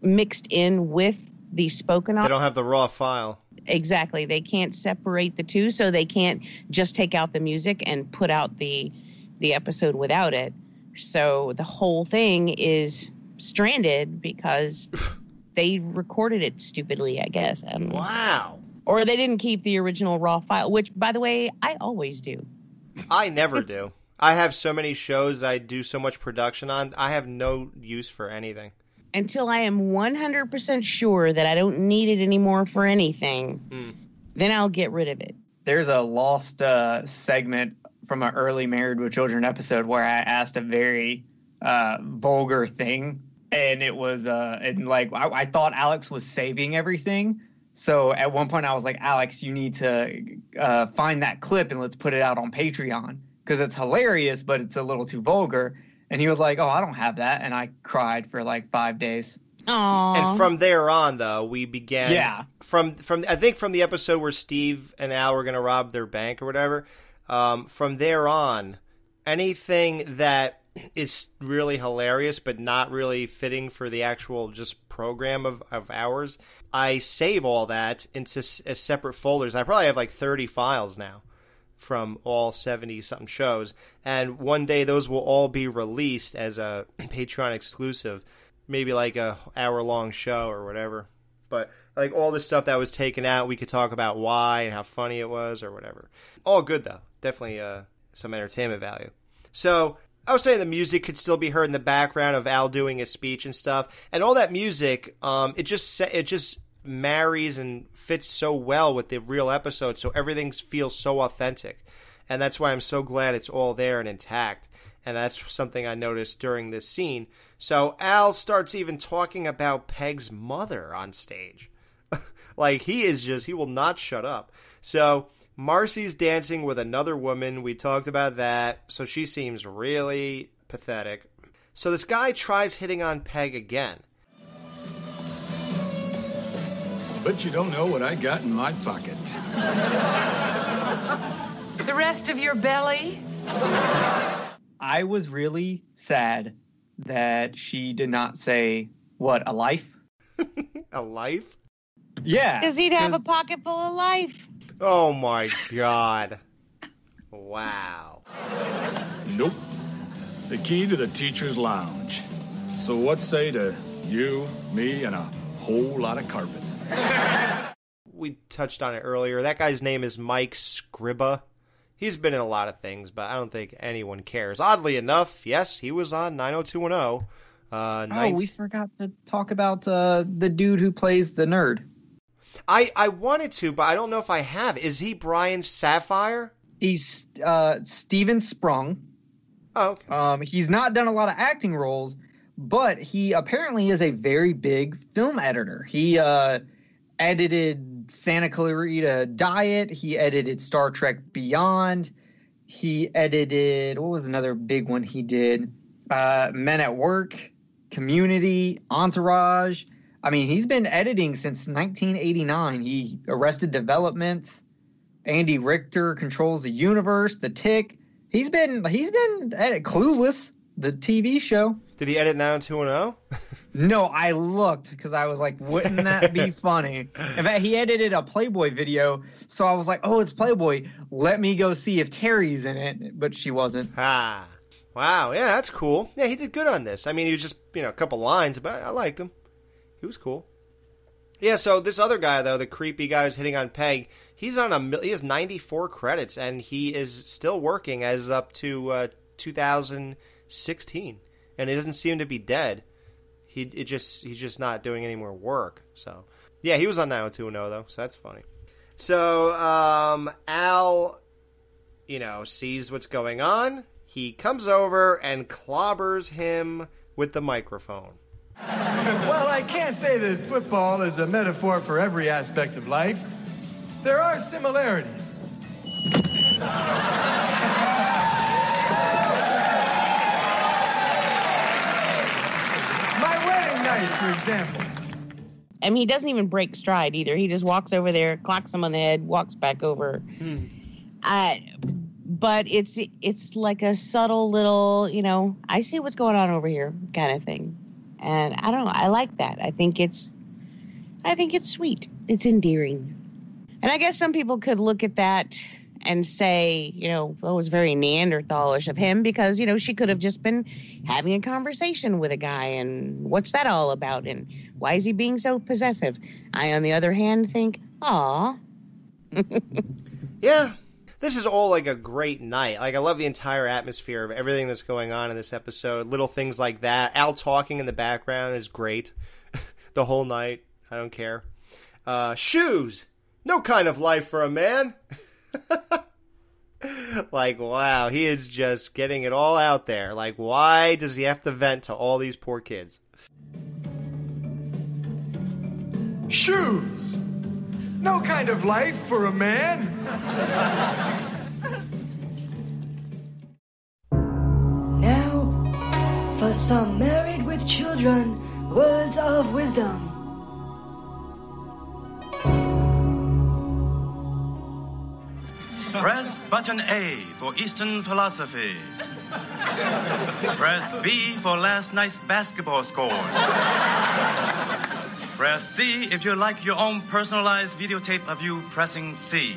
mixed in with the spoken They don't have the raw file. Exactly. They can't separate the two, so they can't just take out the music and put out the the episode without it. So the whole thing is stranded because [SIGHS] they recorded it stupidly, I guess. I. Wow. Or they didn't keep the original raw file, which by the way, I always do. I never do. I have so many shows I do so much production on. I have no use for anything. Until I am 100% sure that I don't need it anymore for anything, Hmm. then I'll get rid of it. There's a lost uh, segment from an early Married with Children episode where I asked a very uh, vulgar thing, and it was uh, and like I, I thought Alex was saving everything, So at one point, I was like, Alex, you need to uh, find that clip and let's put it out on Patreon because it's hilarious, but it's a little too vulgar. And he was like, Oh, I don't have that. And I cried for like five days. Aww. And from there on, though, we began. Yeah. From from I think from the episode where Steve and Al were going to rob their bank or whatever. Um, from there on, anything that is really hilarious but not really fitting for the actual just program of, of ours, I save all that into s- separate folders. I probably have like thirty files now from all 70 something shows and one day those will all be released as a [CLEARS THROAT] patreon exclusive maybe like a hour long show or whatever. But like all the stuff that was taken out we could talk about why and how funny it was or whatever. All good though definitely uh, some entertainment value so I was saying the music could still be heard in the background of Al doing his speech and stuff, and all that music, um, it just it just marries and fits so well with the real episode, so everything feels so authentic, and that's why I'm so glad it's all there and intact. And that's something I noticed during this scene. So Al starts even talking about Peg's mother on stage. [LAUGHS] like he is just he will not shut up. So Marcy's dancing with another woman. We talked about that. So she seems really pathetic. So this guy tries hitting on Peg again. But you don't know what I got in my pocket. The rest of your belly? I was really sad that she did not say, What, a life? [LAUGHS] A life? Yeah. Because he'd have a pocket full of life. Oh my god. Wow. Nope. The key to the teacher's lounge. So what say to you, me, and a whole lot of carpet? [LAUGHS] We touched on it earlier. That guy's name is Mike Scriba. He's been in a lot of things, but I don't think anyone cares. Oddly enough, yes, he was on 90210. Uh, Oh, ninth- we forgot to talk about uh, the dude who plays the nerd. I, I wanted to, but I don't know if I have. Is he Brian Sapphire? He's uh, Steven Sprung. Oh, okay. Um, he's not done a lot of acting roles, but he apparently is a very big film editor. He uh, edited Santa Clarita Diet. He edited Star Trek Beyond. He edited what was another big one he did? Uh, Men at Work, Community, Entourage. I mean, he's been editing since 1989. He Arrested Development, Andy Richter controls the universe, The Tick. He's been he's been edit Clueless, the TV show. Did he edit 90210? No, I looked because I was like, wouldn't that be [LAUGHS] funny? In fact, he edited a Playboy video, so I was like, oh, it's Playboy. Let me go see if Terry's in it, but she wasn't. Ah, wow, yeah, that's cool. Yeah, he did good on this. I mean, he was just you know a couple lines, but I liked him. He was cool. Yeah, so this other guy though, the creepy guy who's hitting on Peg, he's on a he has 94 credits and he is still working as up to uh, 2016, and he doesn't seem to be dead. He it just he's just not doing any more work. So yeah, he was on 90210 though, so that's funny. So um, Al, you know, sees what's going on. He comes over and clobbers him with the microphone. Well, I can't say that football is a metaphor for every aspect of life. There are similarities. My wedding night, for example. I mean, he doesn't even break stride either. He just walks over there, clocks him on the head, walks back over. Uh, but it's it's like a subtle little, you know, I see what's going on over here kind of thing. And I don't know, I like that. I think it's I think it's sweet. It's endearing. And I guess some people could look at that and say, you know, oh, it was very Neanderthalish of him because, you know, she could have just been having a conversation with a guy and what's that all about and why is he being so possessive? I, on the other hand, think, aw. [LAUGHS] Yeah. This is all like a great night. Like I love the entire atmosphere of everything that's going on in this episode. Little things like that. Al talking in the background is great. [LAUGHS] the whole night. I don't care. Uh, shoes. No kind of life for a man. [LAUGHS] like wow, he is just getting it all out there. Like why does he have to vent to all these poor kids? Shoes. No kind of life for a man. Now, for some married with children, words of wisdom. Press button A for Eastern philosophy. Press B for last night's basketball score. Press C if you like your own personalized videotape of you pressing C.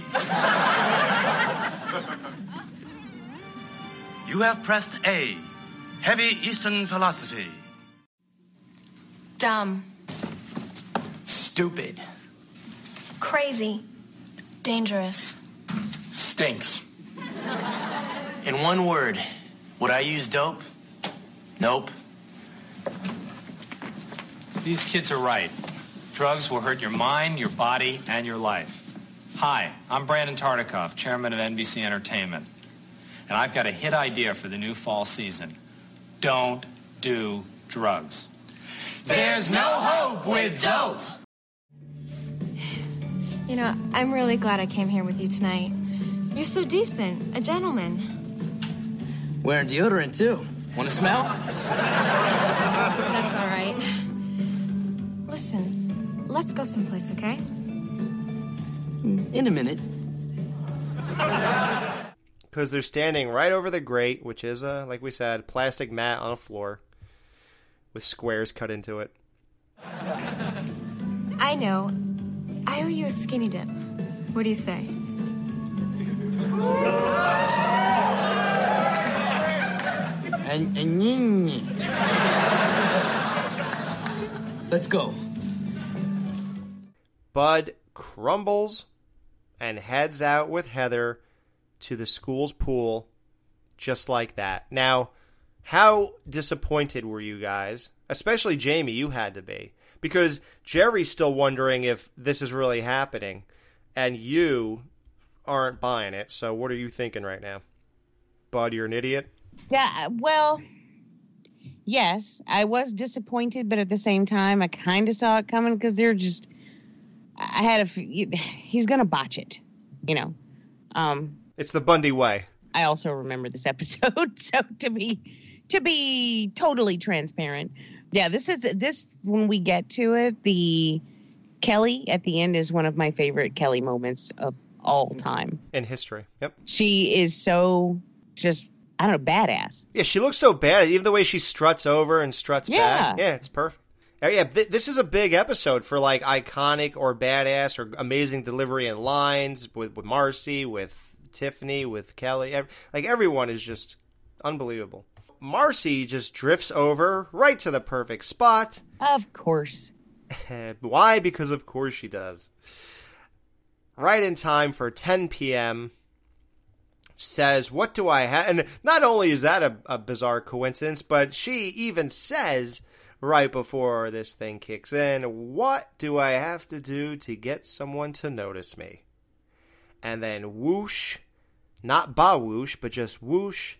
You have pressed A. Heavy Eastern philosophy. Dumb. Stupid. Crazy. Dangerous. Stinks. In one word, would I use dope? Nope. These kids are right. Drugs will hurt your mind, your body, and your life. Hi, I'm Brandon Tartikoff, chairman of NBC Entertainment. And I've got a hit idea for the new fall season. Don't do drugs. There's no hope with dope. You know, I'm really glad I came here with you tonight. You're so decent, a gentleman. Wearing deodorant too. Want to smell? That's all right. Listen, let's go someplace, okay? In a minute. Because they're standing right over the grate, which is a, like we said, plastic mat on a floor with squares cut into it. I know. I owe you a skinny dip. What do you say? And, and ying, ying. Let's go. Bud crumbles and heads out with Heather to the school's pool just like that. Now, how disappointed were you guys? Especially Jamie, you had to be. Because Jerry's still wondering if this is really happening, and you aren't buying it. So, what are you thinking right now? Bud, you're an idiot? Yeah, well, yes, I was disappointed, but at the same time, I kind of saw it coming because they're just. I had a. you- He's gonna botch it, you know. Um, It's the Bundy way. I also remember this episode, [LAUGHS] so to be to be totally transparent, yeah, this is this when we get to it, the Kelly at the end is one of my favorite Kelly moments of all time. In history. Yep. She is so just I don't know badass. Yeah, she looks so bad. Even the way she struts over and struts Yeah. back. Yeah, it's perfect. Uh, Yeah, th- this is a big episode for like iconic or badass or amazing delivery and lines with, with Marcy, with Tiffani, with Kelly. Like everyone is just unbelievable. Marcy just drifts over right to the perfect spot. Of course. [LAUGHS] Why? Because of course she does. Right in time for 10 p.m. Says, What do I have? And not only is that a, a bizarre coincidence, but she even says right before this thing kicks in, What do I have to do to get someone to notice me? And then whoosh, not ba whoosh, but just whoosh,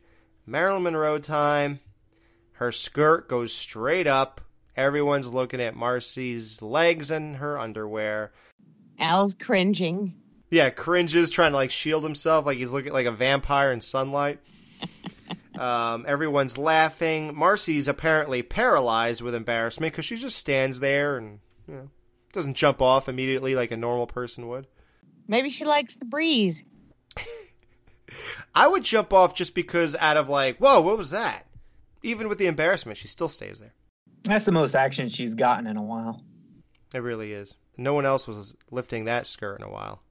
Marilyn Monroe time. Her skirt goes straight up. Everyone's looking at Marcy's legs and her underwear. Al's cringing. Yeah, cringes, trying to like shield himself, like he's looking like a vampire in sunlight. [LAUGHS] um, everyone's laughing. Marcy's apparently paralyzed with embarrassment because she just stands there and you know doesn't jump off immediately like a normal person would. Maybe she likes the breeze. I would jump off just because out of like, whoa, what was that? Even with the embarrassment, she still stays there. That's the most action she's gotten in a while. It really is. No one else was lifting that skirt in a while.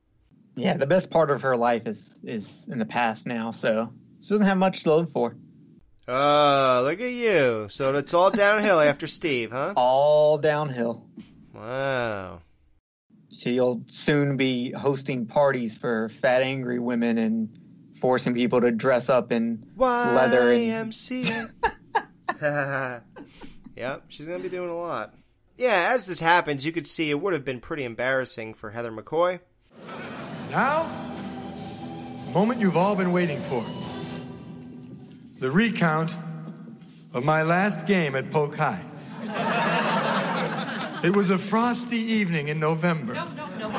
Yeah, the best part of her life is is in the past now, so she doesn't have much to live for. Oh, look at you. So it's all downhill [LAUGHS] after Steve, huh? All downhill. Wow. She'll soon be hosting parties for fat, angry women and forcing people to dress up in leather and YMCA. [LAUGHS] yep, she's going to be doing a lot. Yeah, as this happens, you could see it would have been pretty embarrassing for Heather McCoy. Now, the moment you've all been waiting for. The recount of my last game at Polk High. It was a frosty evening in November. No, no, no.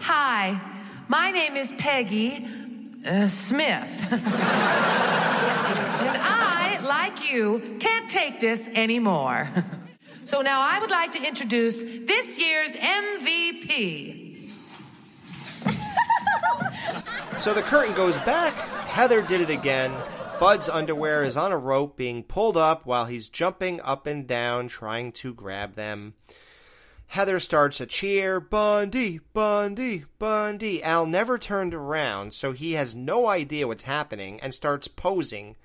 Hi, my name is Peggy uh, Smith. and I, like you, can't take this anymore. so now I would like to introduce this year's MVP. So the curtain goes back. Heather did it again. Bud's underwear is on a rope being pulled up while he's jumping up and down trying to grab them. Heather starts a cheer, Bundy, Bundy, Bundy. Al never turned around, so he has no idea what's happening and starts posing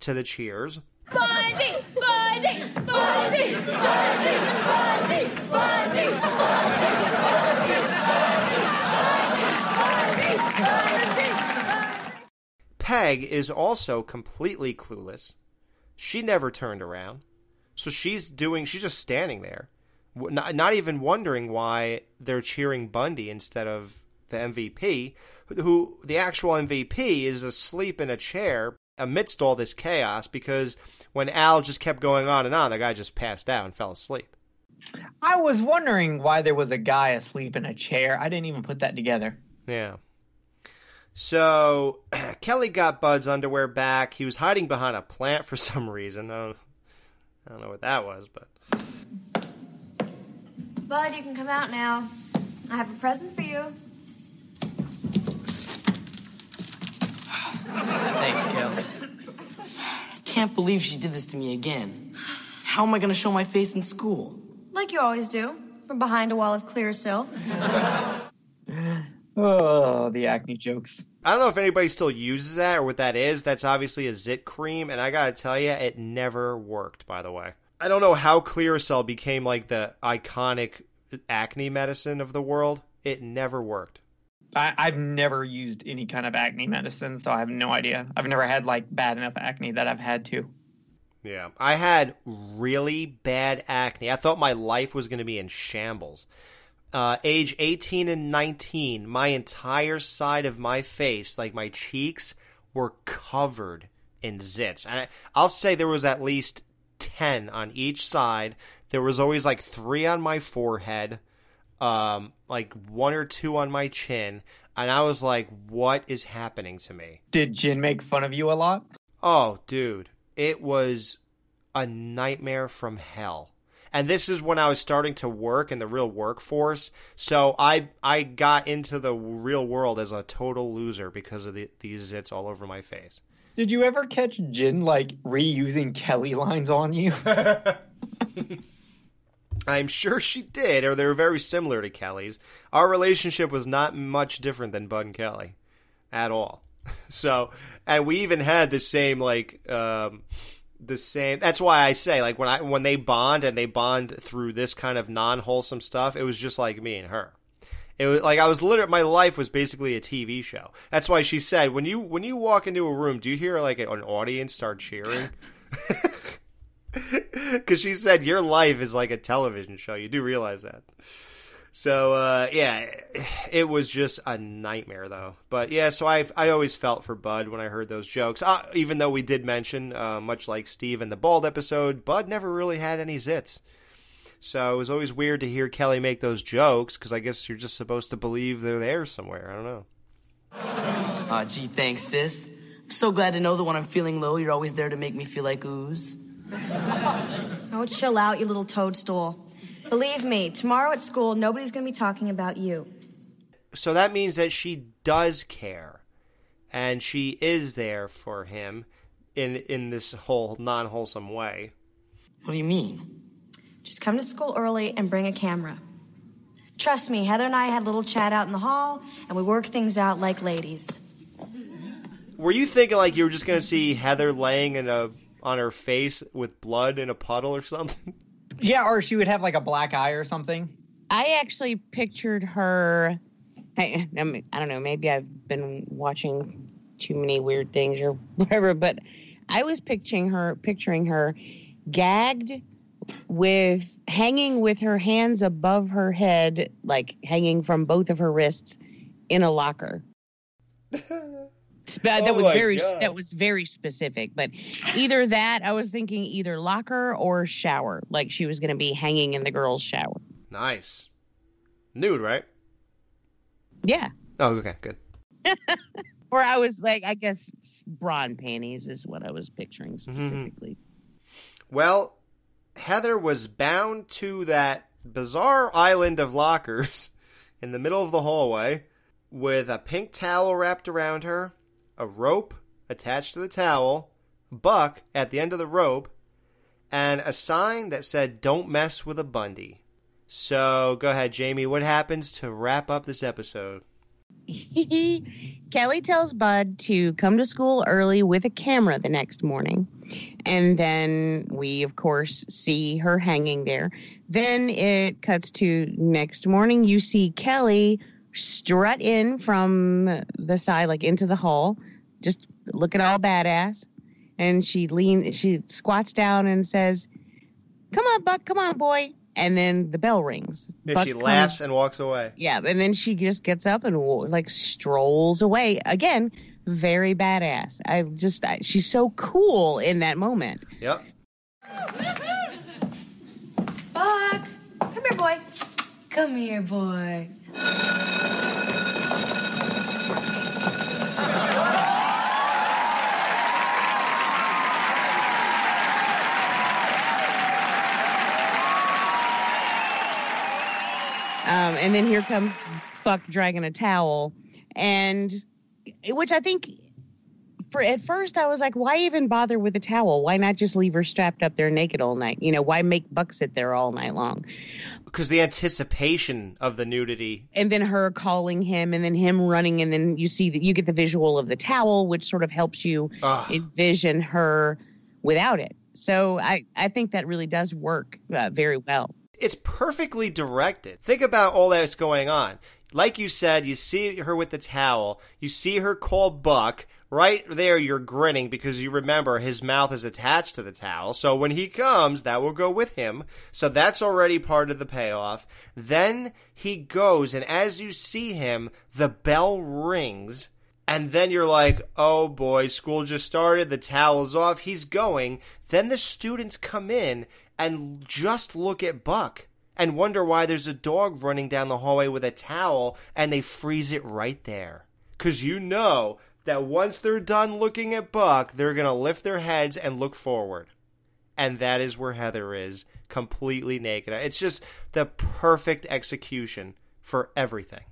to the cheers. Bundy, Bundy, Bundy, Bundy, Bundy, Bundy, Bundy, Peg is also completely clueless. She never turned around. So she's doing, she's just standing there, not, not even wondering why they're cheering Bundy instead of the MVP, who the actual MVP is asleep in a chair amidst all this chaos because when Al just kept going on and on, the guy just passed out and fell asleep. I was wondering why there was a guy asleep in a chair. I didn't even put that together. Yeah. So [CLEARS THROAT] Kelly got Bud's underwear back. He was hiding behind a plant for [LAUGHS] some reason. I don't, I don't know what that was, but Bud, you can come out now. I have a present for you. Thanks, Kel. Can't believe she did this to me again. How am I gonna show my face in school? Like you always do, from behind a wall of Clearasil. [LAUGHS] Oh, the acne jokes. I don't know if anybody still uses that or what that is. That's obviously a zit cream, and I gotta tell you, it never worked. By the way, I don't know how Clearasil became like the iconic acne medicine of the world. It never worked. I, I've never used any kind of acne medicine, so I have no idea. I've never had like bad enough acne that I've had to. Yeah, I had really bad acne. I thought my life was going to be in shambles. Uh, age 18 and 19, my entire side of my face, like my cheeks, were covered in zits. And I, I'll say there was at least 10 on each side. There was always like three on my forehead, um, like one or two on my chin. And I was like, what is happening to me? Did Jin make fun of you a lot? Oh, dude, it was a nightmare from hell. And this is when I was starting to work in the real workforce. So I I got into the real world as a total loser because of the, these zits all over my face. Did you ever catch Jin like reusing Kelly lines on you? [LAUGHS] I'm sure she did, or they were very similar to Kelly's. Our relationship was not much different than Bud and Kelly at all. [LAUGHS] So, and we even had the same like um the same that's why I say like when I when they bond and they bond through this kind of non-wholesome stuff, it was just like me and her. It was like I was literally my life was basically a TV show. That's why she said when you when you walk into a room, do you hear like an audience start cheering? [LAUGHS] [LAUGHS] Because she said your life is like a television show. You do realize that. So uh, yeah, it was just a nightmare though. But yeah, so I I always felt for Bud when I heard those jokes. Uh, even though we did mention, uh, much like Steve in the bald episode, Bud never really had any zits. So it was always weird to hear Kelly make those jokes because I guess you're just supposed to believe they're there somewhere. I don't know. Aw, gee, thanks, sis. I'm so glad to know that when I'm feeling low, you're always there to make me feel like ooze. Oh, chill out, you little toadstool. Believe me, tomorrow at school, nobody's gonna be talking about you. So that means that she does care, and she is there for him in in this whole non wholesome way. What do you mean? Just come to school early and bring a camera. Trust me, Heather and I had a little chat out in the hall, and we worked things out like ladies. Were you thinking like you were just gonna see Heather laying in a on her face with blood in a puddle or something? [LAUGHS] Yeah, or she would have like a black eye or something. I actually pictured her. I, I, mean, I don't know. Maybe I've been watching too many weird things or [LAUGHS] whatever, but I was picturing her, picturing her gagged with hanging with her hands above her head, like hanging from both of her wrists in a locker. [LAUGHS] Spe- that Oh was very God. that was very specific but either that i was thinking either locker or shower like she was going to be hanging in the girls shower Nice. Nude, right? Yeah. Oh, okay, good. [LAUGHS] Or I was like, I guess brawn panties is what I was picturing Mm-hmm. specifically. Well, Heather was bound to that bizarre island of lockers [LAUGHS] in the middle of the hallway with a pink towel wrapped around her, a rope attached to the towel, Buck at the end of the rope, and a sign that said, Don't mess with a Bundy. So go ahead, Jamie. What happens to wrap up this episode? [LAUGHS] Kelly tells Bud to come to school early with a camera the next morning. And then we, of course, see her hanging there. Then it cuts to next morning. You see Kelly strut in from the side, like into the hall, just looking all badass. And she leans, she squats down and says, Come on, Buck, come on, boy. And then the bell rings. And Buck she comes- laughs and walks away. yeah, and then she just gets up and like strolls away again. Very badass. I just I, she's so cool in that moment. Yep. Buck, come here, boy. Come here, boy. Um, and then here comes Buck dragging a towel, and which I think for at first I was like, why even bother with a towel? Why not just leave her strapped up there naked all night? You know, why make Buck sit there all night long? Because the anticipation of the nudity. and then her calling him and then him running and then you see that you get the visual of the towel which sort of helps you Ugh. envision her without it so i i think that really does work uh, very well it's perfectly directed. Think about all that's going on. Like you said, you see her with the towel, you see her call Buck. Right there, you're grinning because you remember his mouth is attached to the towel. So when he comes, that will go with him. So that's already part of the payoff. Then he goes, and as you see him, the bell rings. And then you're like, oh boy, school just started, the towel's off, he's going. Then the students come in and just look at Buck and wonder why there's a dog running down the hallway with a towel and they freeze it right there. Because you know that once they're done looking at Buck, they're going to lift their heads and look forward. And that is where Heather is, completely naked. It's just the perfect execution for everything.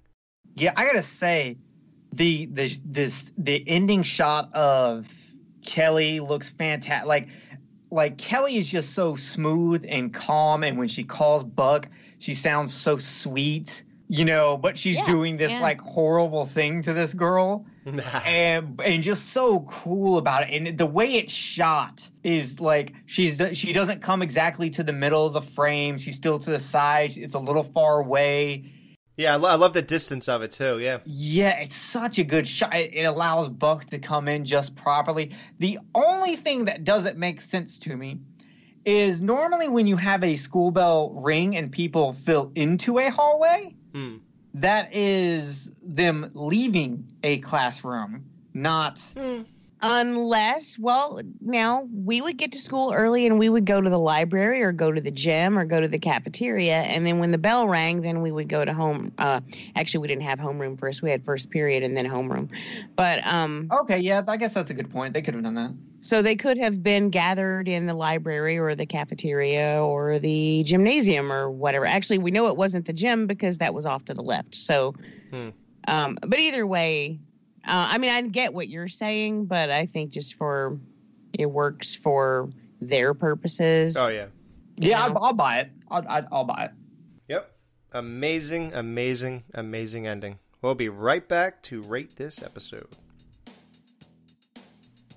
Yeah, I gotta say, the the this the ending shot of Kelly looks fantastic. Like like Kelly is just so smooth and calm, and when she calls Buck, she sounds so sweet, you know. But she's doing this yeah. like horrible thing to this girl, and and just so cool about it. And the way it's shot is like she's she doesn't come exactly to the middle of the frame. She's still to the side. It's a little far away. Yeah, I, lo- I love the distance of it too. Yeah. Yeah, it's such a good shot. It, it allows Buck to come in just properly. The only thing that doesn't make sense to me is normally when you have a school bell ring and people fill into a hallway, Hmm. that is them leaving a classroom, not. Unless well now we would get to school early and we would go to the library or go to the gym or go to the cafeteria and then when the bell rang then we would go to home uh actually we didn't have homeroom first we had first period and then homeroom but um Okay, yeah, I guess that's a good point. They could have done that. so they could have been gathered in the library or the cafeteria or the gymnasium or whatever actually we know it wasn't the gym because that was off to the left so Hmm. um, but either way, uh, I mean, I get what you're saying, but I think just for it works for their purposes. Oh yeah. Yeah, I'll, I'll buy it. I'll, I'll, I'll buy it. Yep. Amazing, amazing, amazing ending. We'll be right back to rate this episode.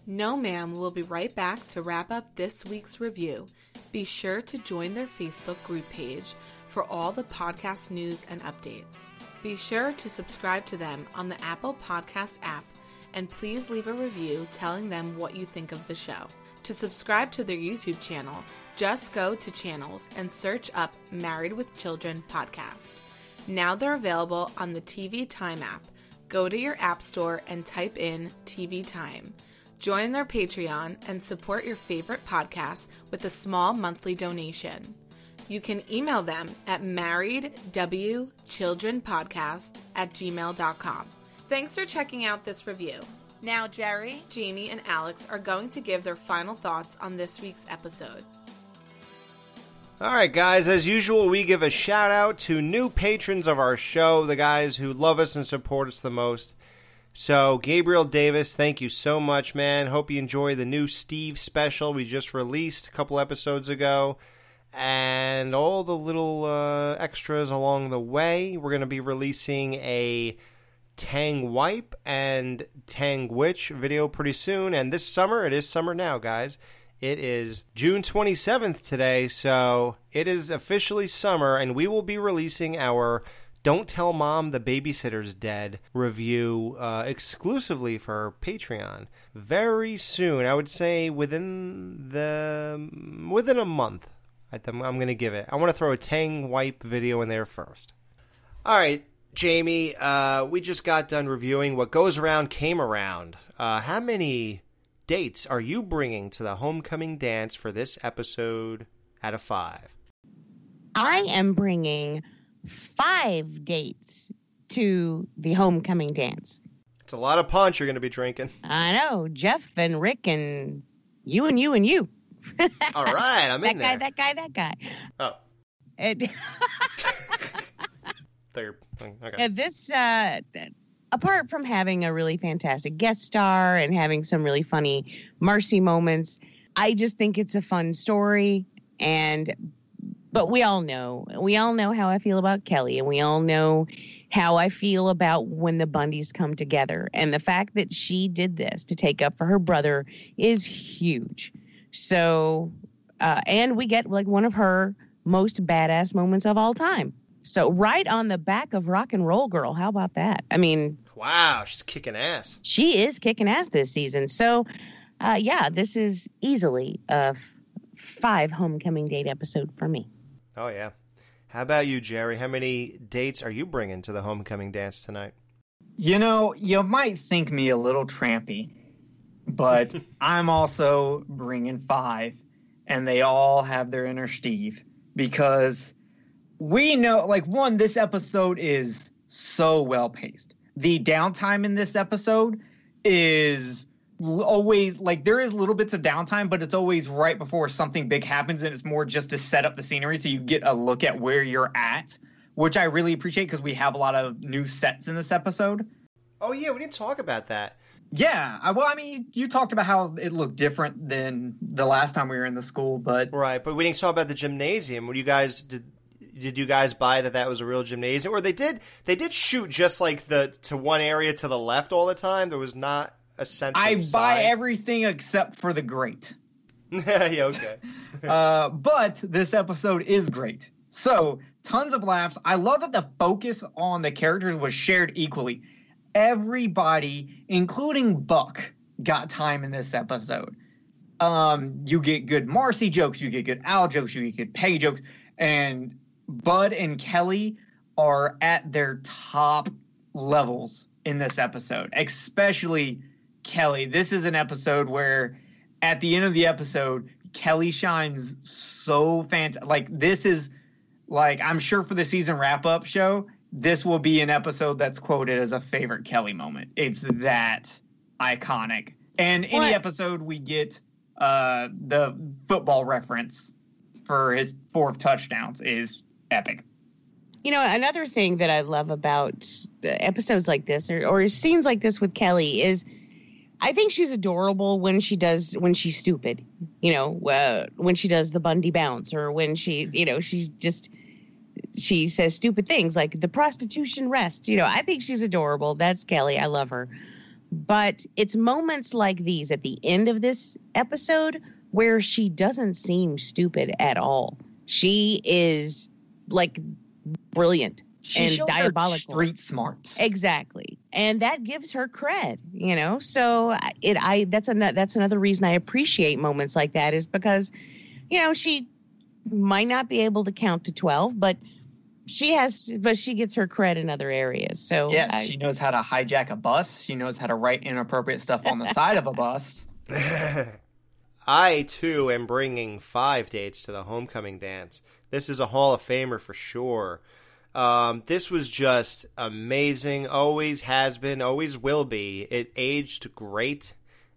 No Ma'am We'll be right back to wrap up this week's review. Be sure to join their Facebook group page for all the podcast news and updates. Be sure to subscribe to them on the Apple Podcast app and please leave a review telling them what you think of the show. To subscribe to their YouTube channel, just go to channels and search up Married with Children podcast. Now they're available on the TV Time app. Go to your app store and type in TV Time. Join their Patreon and support your favorite podcast with a small monthly donation. You can email them at marriedwchildrenpodcast at gmail.com. Thanks for checking out this review. Now, Jerry, Jamie, and Alex are going to give their final thoughts on this week's episode. All right, guys, as usual, we give a shout out to new patrons of our show, the guys who love us and support us the most. So, Gabriel Davis, thank you so much, man. Hope you enjoy the new Steve special we just released a couple episodes ago. And all the little uh, extras along the way. We're going to be releasing a Tang Wipe and Tang Witch video pretty soon. And this summer, it is summer now, guys. It is June 27th today, so it is officially summer, and we will be releasing our Don't Tell Mom the Babysitter's Dead review uh, exclusively for Patreon very soon. I would say within the within a month. I I'm going to give it. I want to throw a Tang Wipe video in there first. All right, Jamie, uh, we just got done reviewing What Goes Around Came Around. Uh, how many dates are you bringing to the homecoming dance for this episode out of five? I am bringing five dates to the homecoming dance. It's a lot of punch you're going to be drinking. I know Jeff and Rick and you and you and you. [LAUGHS] All right, I'm that in guy, there. that guy, that guy. that guy. Oh, [LAUGHS] there. Okay. and this, uh, apart from having a really fantastic guest star and having some really funny Marcy moments, I just think it's a fun story. And, but we all know, we all know how I feel about Kelly, and we all know how I feel about when the Bundys come together. And the fact that she did this to take up for her brother is huge. So, uh, and we get like one of her most badass moments of all time. So, right on the back of Rock and Roll Girl. How about that? I mean, Wow, she's kicking ass. she is kicking ass this season. So, uh, yeah, this is easily a f- five homecoming date episode for me. Oh yeah. How about you, Jerry? How many dates are you bringing to the homecoming dance tonight? You know, you might think me a little trampy, but [LAUGHS] I'm also bringing five, and they all have their inner Steve because we know, like, one, this episode is so well paced. The downtime in this episode is always like there is little bits of downtime, but it's always right before something big happens, and it's more just to set up the scenery so you get a look at where you're at, which I really appreciate because we have a lot of new sets in this episode. Oh yeah, we didn't talk about that. Yeah, I, well, I mean, you talked about how it looked different than the last time we were in the school, but Right, but we didn't talk about the gymnasium. What you guys did? Did you guys buy that that was a real gymnasium, or they did? They did shoot just like the to one area to the left all the time. There was not a sense. I of buy size. everything except for the great. [LAUGHS] yeah, okay. [LAUGHS] uh, but this episode is great. So, tons of laughs. I love that the focus on the characters was shared equally. Everybody, including Buck, got time in this episode. Um, you get good Marcy jokes, you get good Al jokes, you get good Peggy jokes, and Bud and Kelly are at their top levels in this episode, especially Kelly. This is an episode where at the end of the episode, Kelly shines so fantastic. Like this is like I'm sure for the season wrap up show, this will be an episode that's quoted as a favorite Kelly moment. It's that iconic. And any What? episode we get uh the football reference for his four touchdowns is epic. You know, another thing that I love about episodes like this or, or scenes like this with Kelly is I think she's adorable when she does when she's stupid. You know, uh, when she does the Bundy bounce or when she, you know, she's just she says stupid things like the prostitution rest. You know, I think she's adorable. That's Kelly. I love her. But it's moments like these at the end of this episode where she doesn't seem stupid at all. She is like brilliant She and shows her diabolical. street smarts. Exactly. And that gives her cred, you know. So it I that's another that's another reason I appreciate moments like that is because you know, she might not be able to count to 12, but she has but she gets her cred in other areas. So Yeah, I- she knows how to hijack a bus. She knows how to write inappropriate stuff on the side of a bus. [LAUGHS] [LAUGHS] I too am bringing five dates to the homecoming dance. This is a Hall of Famer for sure. Um, this was just amazing. Always has been, always will be. It aged great.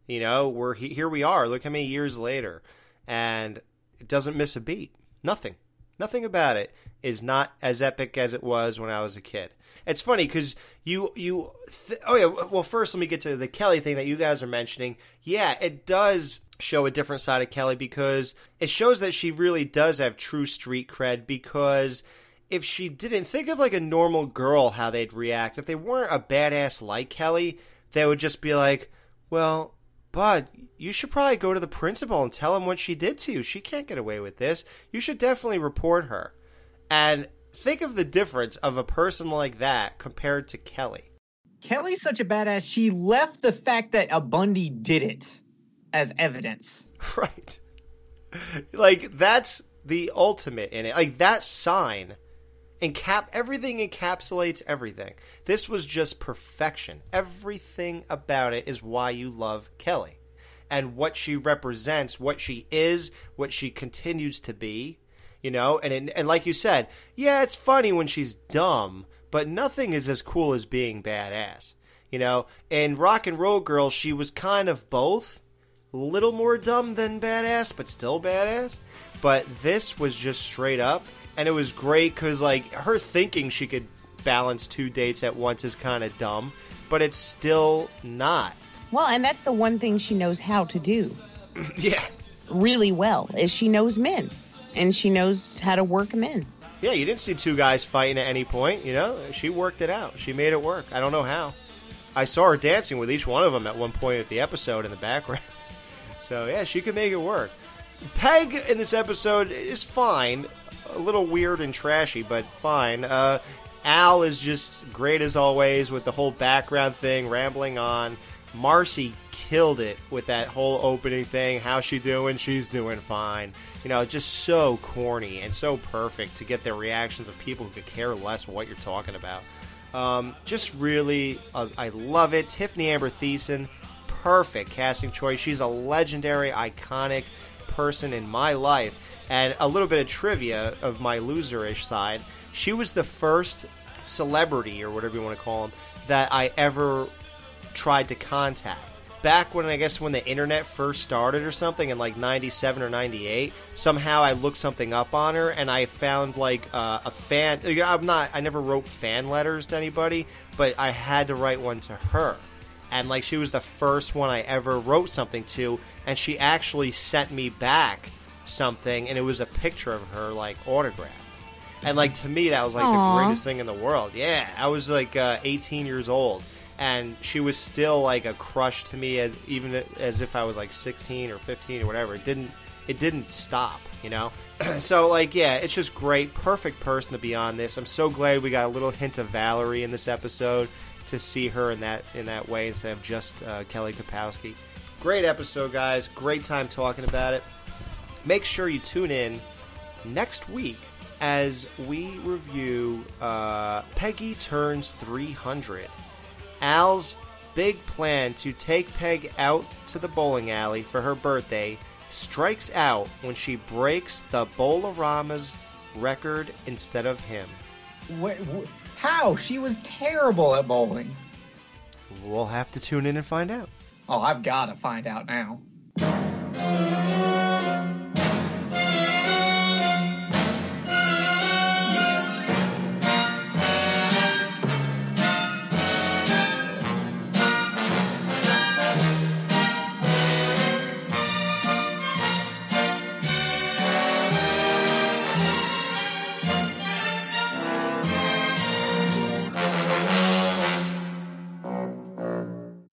You know, we're here. We are. Look how many years later, and it doesn't miss a beat. Nothing. Nothing about it is not as epic as it was when I was a kid. It's funny because you you. Th- oh yeah. Well, first let me get to the Kelly thing that you guys are mentioning. Yeah, it does show a different side of Kelly because it shows that she really does have true street cred because if she didn't think of like a normal girl how they'd react if they weren't a badass like kelly they would just be like well bud you should probably go to the principal and tell him what she did to you she can't get away with this you should definitely report her and think of the difference of a person like that compared to kelly Kelly's such a badass. She left the fact that a Bundy did it as evidence. [LAUGHS] Right. like that's the ultimate in it. Like that sign encap everything encapsulates everything. This was just perfection. Everything about it is why you love Kelly. And what she represents, what she is, what she continues to be, you know, and and, and like you said, yeah, it's funny when she's dumb, but nothing is as cool as being badass. You know, in Rock and Roll Girl, she was kind of both, a little more dumb than badass, but still badass. But this was just straight up, and it was great because like her thinking she could balance two dates at once is kind of dumb, but it's still not. Well, and that's the one thing she knows how to do [CLEARS THROAT] yeah, really well is she knows men, and she knows how to work men. yeah. You didn't see two guys fighting at any point. You know, she worked it out. She made it work. I don't know how. I saw her dancing with each one of them at one point of the episode in the background. [LAUGHS] So yeah, she could make it work. Peg in this episode is fine, a little weird and trashy, but fine. Uh, Al is just great as always with the whole background thing, rambling on. Marcy killed it with that whole opening thing. How's she doing? She's doing fine. You know, just so corny and so perfect to get the reactions of people who could care less what you're talking about. Um, just really, uh, I love it. Tiffani Amber Thiessen, perfect casting choice. She's a legendary, iconic person in my life. And a little bit of trivia of my loserish side: she was the first celebrity, or whatever you want to call them, that I ever tried to contact. Back when I guess when the internet first started or something in like 97 or 98, somehow I looked something up on her and I found like uh, a fan. I'm not, I never wrote fan letters to anybody, but I had to write one to her. And like she was the first one I ever wrote something to, and she actually sent me back something, and it was a picture of her like autographed. And like to me, that was like Aw. the greatest thing in the world. Yeah, I was like uh, 18 years old, and she was still like a crush to me, as, even as if I was like 16 or 15 or whatever. It didn't it didn't stop, you know. [CLEARS THROAT] so like, yeah, it's just great, perfect person to be on this. I'm so glad we got a little hint of Valerie in this episode to see her in that in that way instead of just uh, Kelly Kapowski. Great episode, guys. Great time talking about it. Make sure you tune in next week as we review uh, Peggy Turns 300. Al's big plan to take Peg out to the bowling alley for her birthday strikes out when she breaks the Bowlorama's record instead of him. Wh- wh- how? She was terrible at bowling. We'll have to tune in and find out. Oh, I've got to find out now.